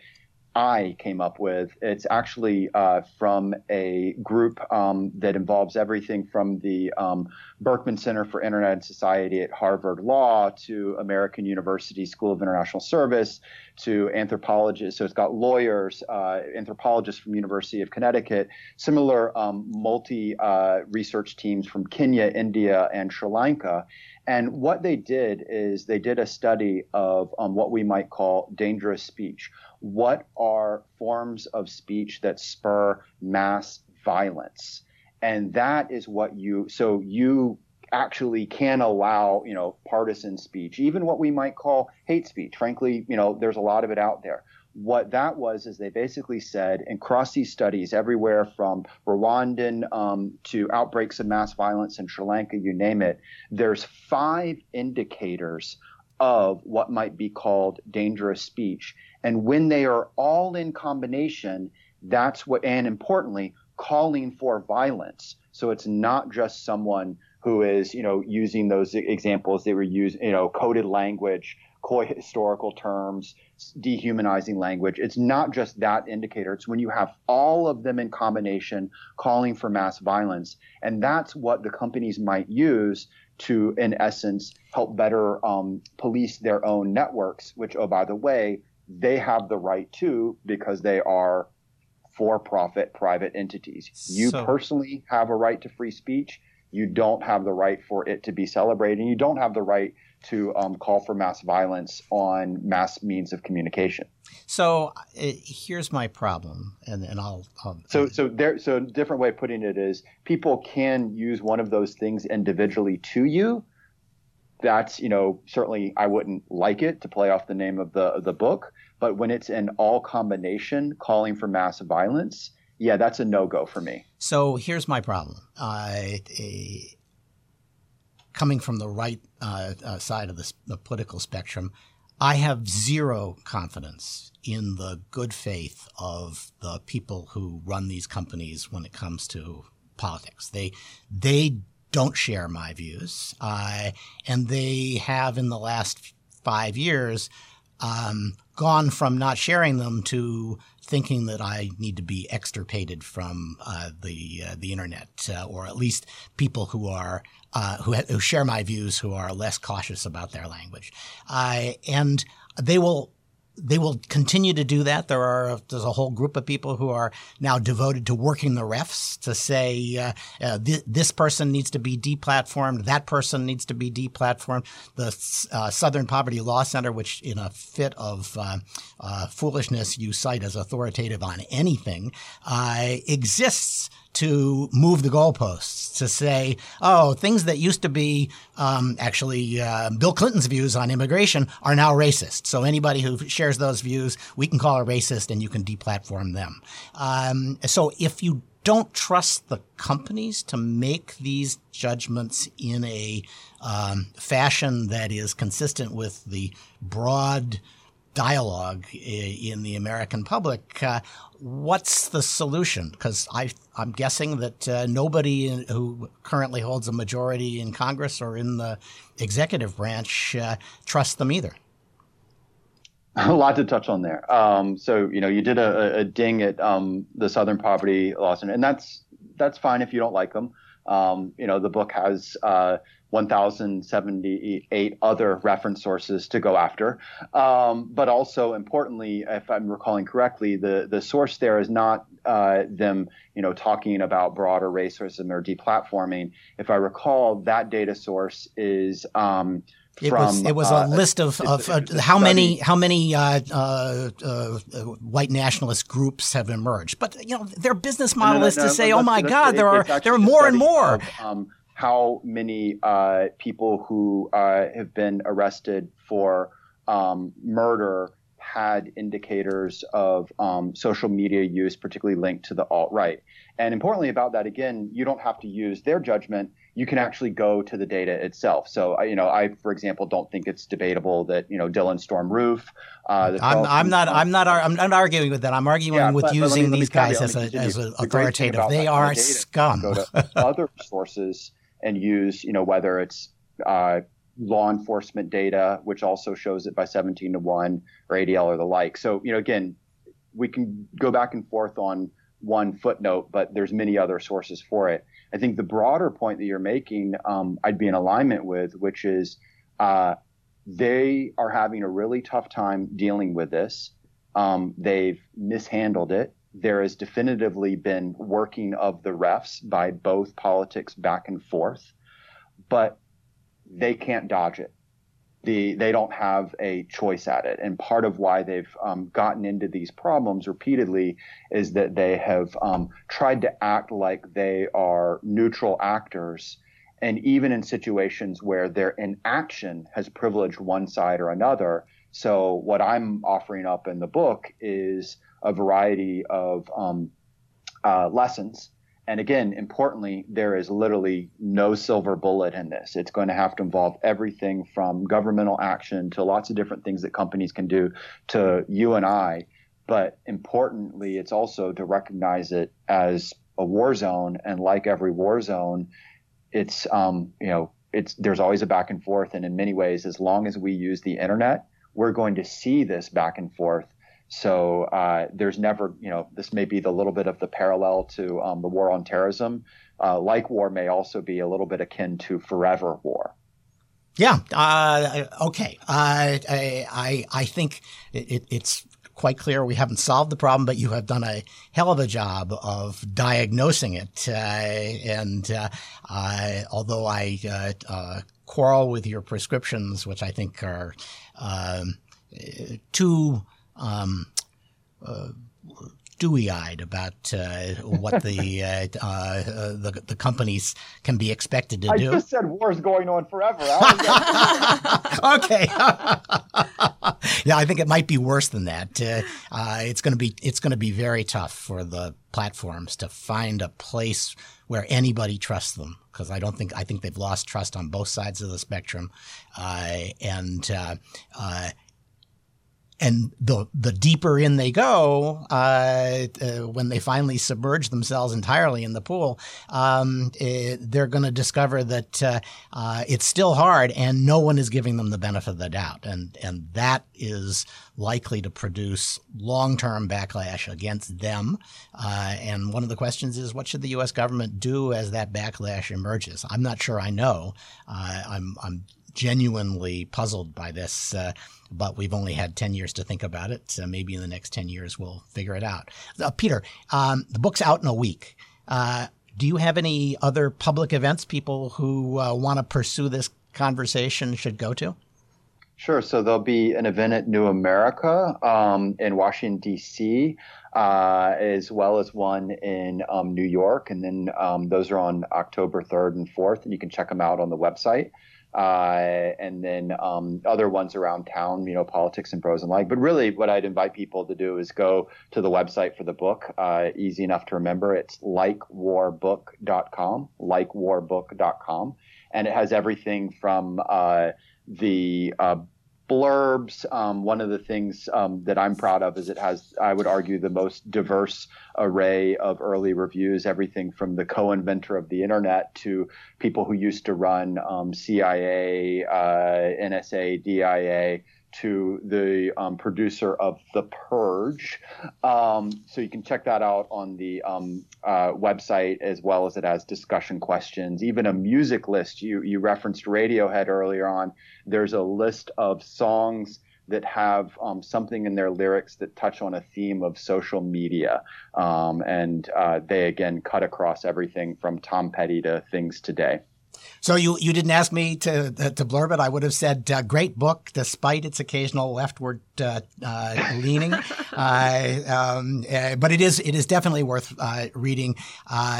I came up with. It's actually uh, from a group um, that involves everything from the um, Berkman Center for Internet and Society at Harvard Law to American University School of International Service to anthropologists. So it's got lawyers, uh, anthropologists from University of Connecticut, similar um, multi uh, research teams from Kenya, India, and Sri Lanka. And what they did is they did a study of um, what we might call dangerous speech what are forms of speech that spur mass violence? And that is what you, so you actually can allow, you know, partisan speech, even what we might call hate speech. Frankly, you know, there's a lot of it out there. What that was is they basically said, and across these studies, everywhere from Rwandan um, to outbreaks of mass violence in Sri Lanka, you name it, there's five indicators of what might be called dangerous speech. And when they are all in combination, that's what, and importantly, calling for violence. So it's not just someone who is, you know, using those examples they were using, you know, coded language, coy historical terms, dehumanizing language. It's not just that indicator. It's when you have all of them in combination calling for mass violence. And that's what the companies might use to, in essence, help better um, police their own networks, which, oh, by the way, they have the right to because they are for profit private entities. You so, personally have a right to free speech. You don't have the right for it to be celebrated. And you don't have the right to um, call for mass violence on mass means of communication. So uh, here's my problem, and, and I'll, I'll. so so there. So a different way of putting it is, people can use one of those things individually to you, that's you know certainly I wouldn't like it to play off the name of the the book, but when it's an all combination calling for mass violence, yeah, that's a no go for me. So here's my problem. Uh, coming from the right uh, uh, side of the, the political spectrum, I have zero confidence in the good faith of the people who run these companies when it comes to politics. They they don't share my views, uh, and they have in the last five years um, gone from not sharing them to thinking that I need to be extirpated from uh, the uh, the internet, uh, or at least people who are uh, who, ha- who share my views, who are less cautious about their language, and they will they will continue to do that. There are there's a whole group of people who are now devoted to working the refs to say uh, uh, th- this person needs to be deplatformed, that person needs to be deplatformed. The uh, Southern Poverty Law Center, which in a fit of uh, uh, foolishness you cite as authoritative on anything, uh, exists to move the goalposts to say, oh, things that used to be um, actually uh, Bill Clinton's views on immigration are now racist. So anybody who shares those views, we can call a racist and you can deplatform them. Um, so if you don't trust the companies to make these judgments in a um, fashion that is consistent with the broad dialogue in the American public. Uh, what's the solution? Because I'm guessing that uh, nobody who currently holds a majority in Congress or in the executive branch uh, trusts them either. [laughs] A lot to touch on there. Um, so you know, you did a, a ding at um, the Southern Poverty Law Center, and that's that's fine if you don't like them. Um, you know, the book has uh, 1,078 other reference sources to go after. Um, but also importantly, if I'm recalling correctly, the, the source there is not uh, them, you know, talking about broader racism or deplatforming. If I recall, that data source is um, it from, was it was a uh, list of, of uh, how many how many uh, uh, uh, white nationalist groups have emerged, but you know their business model no, no, is no, to say, "Oh my God, there are there are more and more." Of, um, how many uh, people who uh, have been arrested for um, murder had indicators of um, social media use, particularly linked to the alt right. And importantly about that, again, you don't have to use their judgment. You can actually go to the data itself. So, you know, I, for example, don't think it's debatable that you know Dylann Storm Roof. Uh, I'm, I'm, not. I'm not. I'm not arguing with that. I'm arguing yeah, with but, using but me, these guys as, a, as a authoritative. They are scum. go to [laughs] other sources and use, you know, whether it's uh, law enforcement data, which also shows it by 17 to 1 or ADL or the like. So, you know, again, we can go back and forth on one footnote, but there's many other sources for it. I think the broader point that you're making, um, I'd be in alignment with, which is uh, they are having a really tough time dealing with this. Um, they've mishandled it. There has definitively been working of the refs by both politics back and forth, but they can't dodge it. The, they don't have a choice at it. And part of why they've um, gotten into these problems repeatedly is that they have um, tried to act like they are neutral actors. And even in situations where their inaction has privileged one side or another. So, what I'm offering up in the book is a variety of um, uh, lessons and again, importantly, there is literally no silver bullet in this. It's going to have to involve everything from governmental action to lots of different things that companies can do to you and I. But importantly, it's also to recognize it as a war zone. And like every war zone, it's, um, you know, it's, there's always a back and forth. And in many ways, as long as we use the internet, we're going to see this back and forth so uh, there's never, you know, this may be the little bit of the parallel to um, the war on terrorism. Uh, like war may also be a little bit akin to forever war. Yeah. Uh, okay. I, I I think it, it's quite clear we haven't solved the problem, but you have done a hell of a job of diagnosing it. Uh, and uh, although I uh, quarrel with your prescriptions, which I think are um, too um, uh, dewy-eyed about uh, what the, [laughs] uh, uh, the, the companies can be expected to I do. I just said war's going on forever. [laughs] [laughs] okay. yeah, I think it might be worse than that. Uh, uh, it's going to be it's going to be very tough for the platforms to find a place where anybody trusts them because I don't think I think they've lost trust on both sides of the spectrum, and and the the deeper in they go, uh, uh, when they finally submerge themselves entirely in the pool, um, it, eh, they're going to discover that uh, uh, it's still hard, and no one is giving them the benefit of the doubt, and and that is likely to produce long term backlash against them. Uh, and one of the questions is, what should the U.S. government do as that backlash emerges? I'm not sure I know. Uh, I'm I'm genuinely puzzled by this, uh, but we've only had 10 years to think about it. So maybe in the next 10 years we'll figure it out. Uh, Peter, um, the book's out in a week. Uh, do you have any other public events people who uh, want to pursue this conversation should go to? Sure. So there'll be an event at New America um, in Washington, D.C., uh, as well as one in um, New York. And then um, those are on October 3rd and 4th, and you can check them out on the website uh, and then um, other ones around town, you know, Politics and Prose and like. But really, what I'd invite people to do is go to the website for the book. Uh, easy enough to remember. It's likewarbook.com, likewarbook.com, and it has everything from uh, the uh, blurbs. Um, one of the things um, that I'm proud of is it has, I would argue, the most diverse array of early reviews, everything from the co-inventor of the internet to people who used to run um, CIA, uh, NSA, DIA to the um, producer of The Purge. Um, so you can check that out on the um, uh, website as well as it has discussion questions, even a music list. You, you referenced Radiohead earlier on. There's a list of songs that have um, something in their lyrics that touch on a theme of social media. Um, and uh, they, again, cut across everything from Tom Petty to things today. So you, you didn't ask me to to blurb it. I would have said uh, great book, despite its occasional leftward uh, uh, leaning. [laughs] Uh, um, uh, but it is it is definitely worth uh, reading.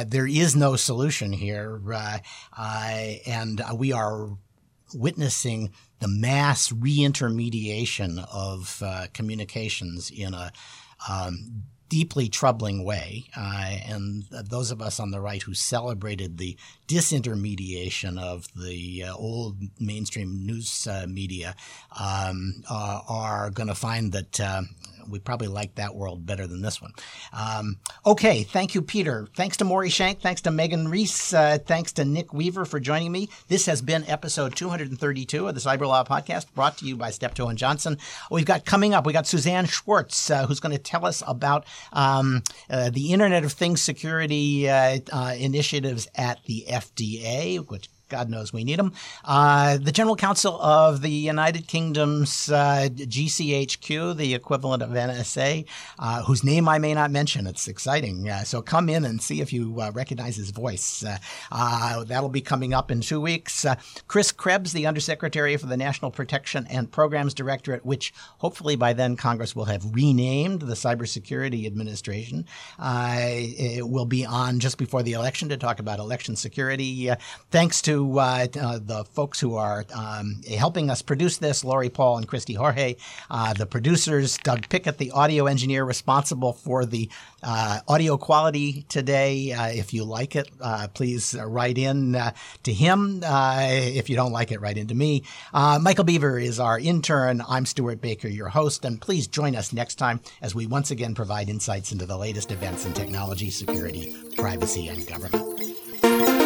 there is no solution here, and we are witnessing the mass reintermediation of uh, communications in a um, deeply troubling way. Uh, and those of us on the right who celebrated the disintermediation of the uh, old mainstream news uh, media um, uh, are going to find that uh, we probably like that world better than this one. Um, okay, thank you, Peter. Thanks to Maury Shenk. Thanks to Megan Reiss. Uh, thanks to Nick Weaver for joining me. This has been episode 232 of the Cyber Law Podcast, brought to you by Steptoe and Johnson. We've got coming up, we got Suzanne Schwartz, uh, who's going to tell us about um, uh, the Internet of Things security uh, uh, initiatives at the FDA, which God knows we need them. Uh, the General Counsel of the United Kingdom's uh, GCHQ, the equivalent of NSA, uh, whose name I may not mention. It's exciting. Uh, so come in and see if you uh, recognize his voice. Uh, that'll be coming up in two weeks. Chris Krebs, the Undersecretary for the National Protection and Programs Directorate, which hopefully by then Congress will have renamed the Cybersecurity Administration, will be on just before the election to talk about election security. thanks to uh, uh, the folks who are um, helping us produce this, Laurie Paul and Christy Jorge, uh, the producers, Doug Pickett, the audio engineer responsible for the uh, audio quality today. Uh, if you like it, uh, please write in to him. if you don't like it, write in to me. Michael Beaver is our intern. I'm Stewart Baker, your host, and please join us next time as we once again provide insights into the latest events in technology, security, privacy, and government.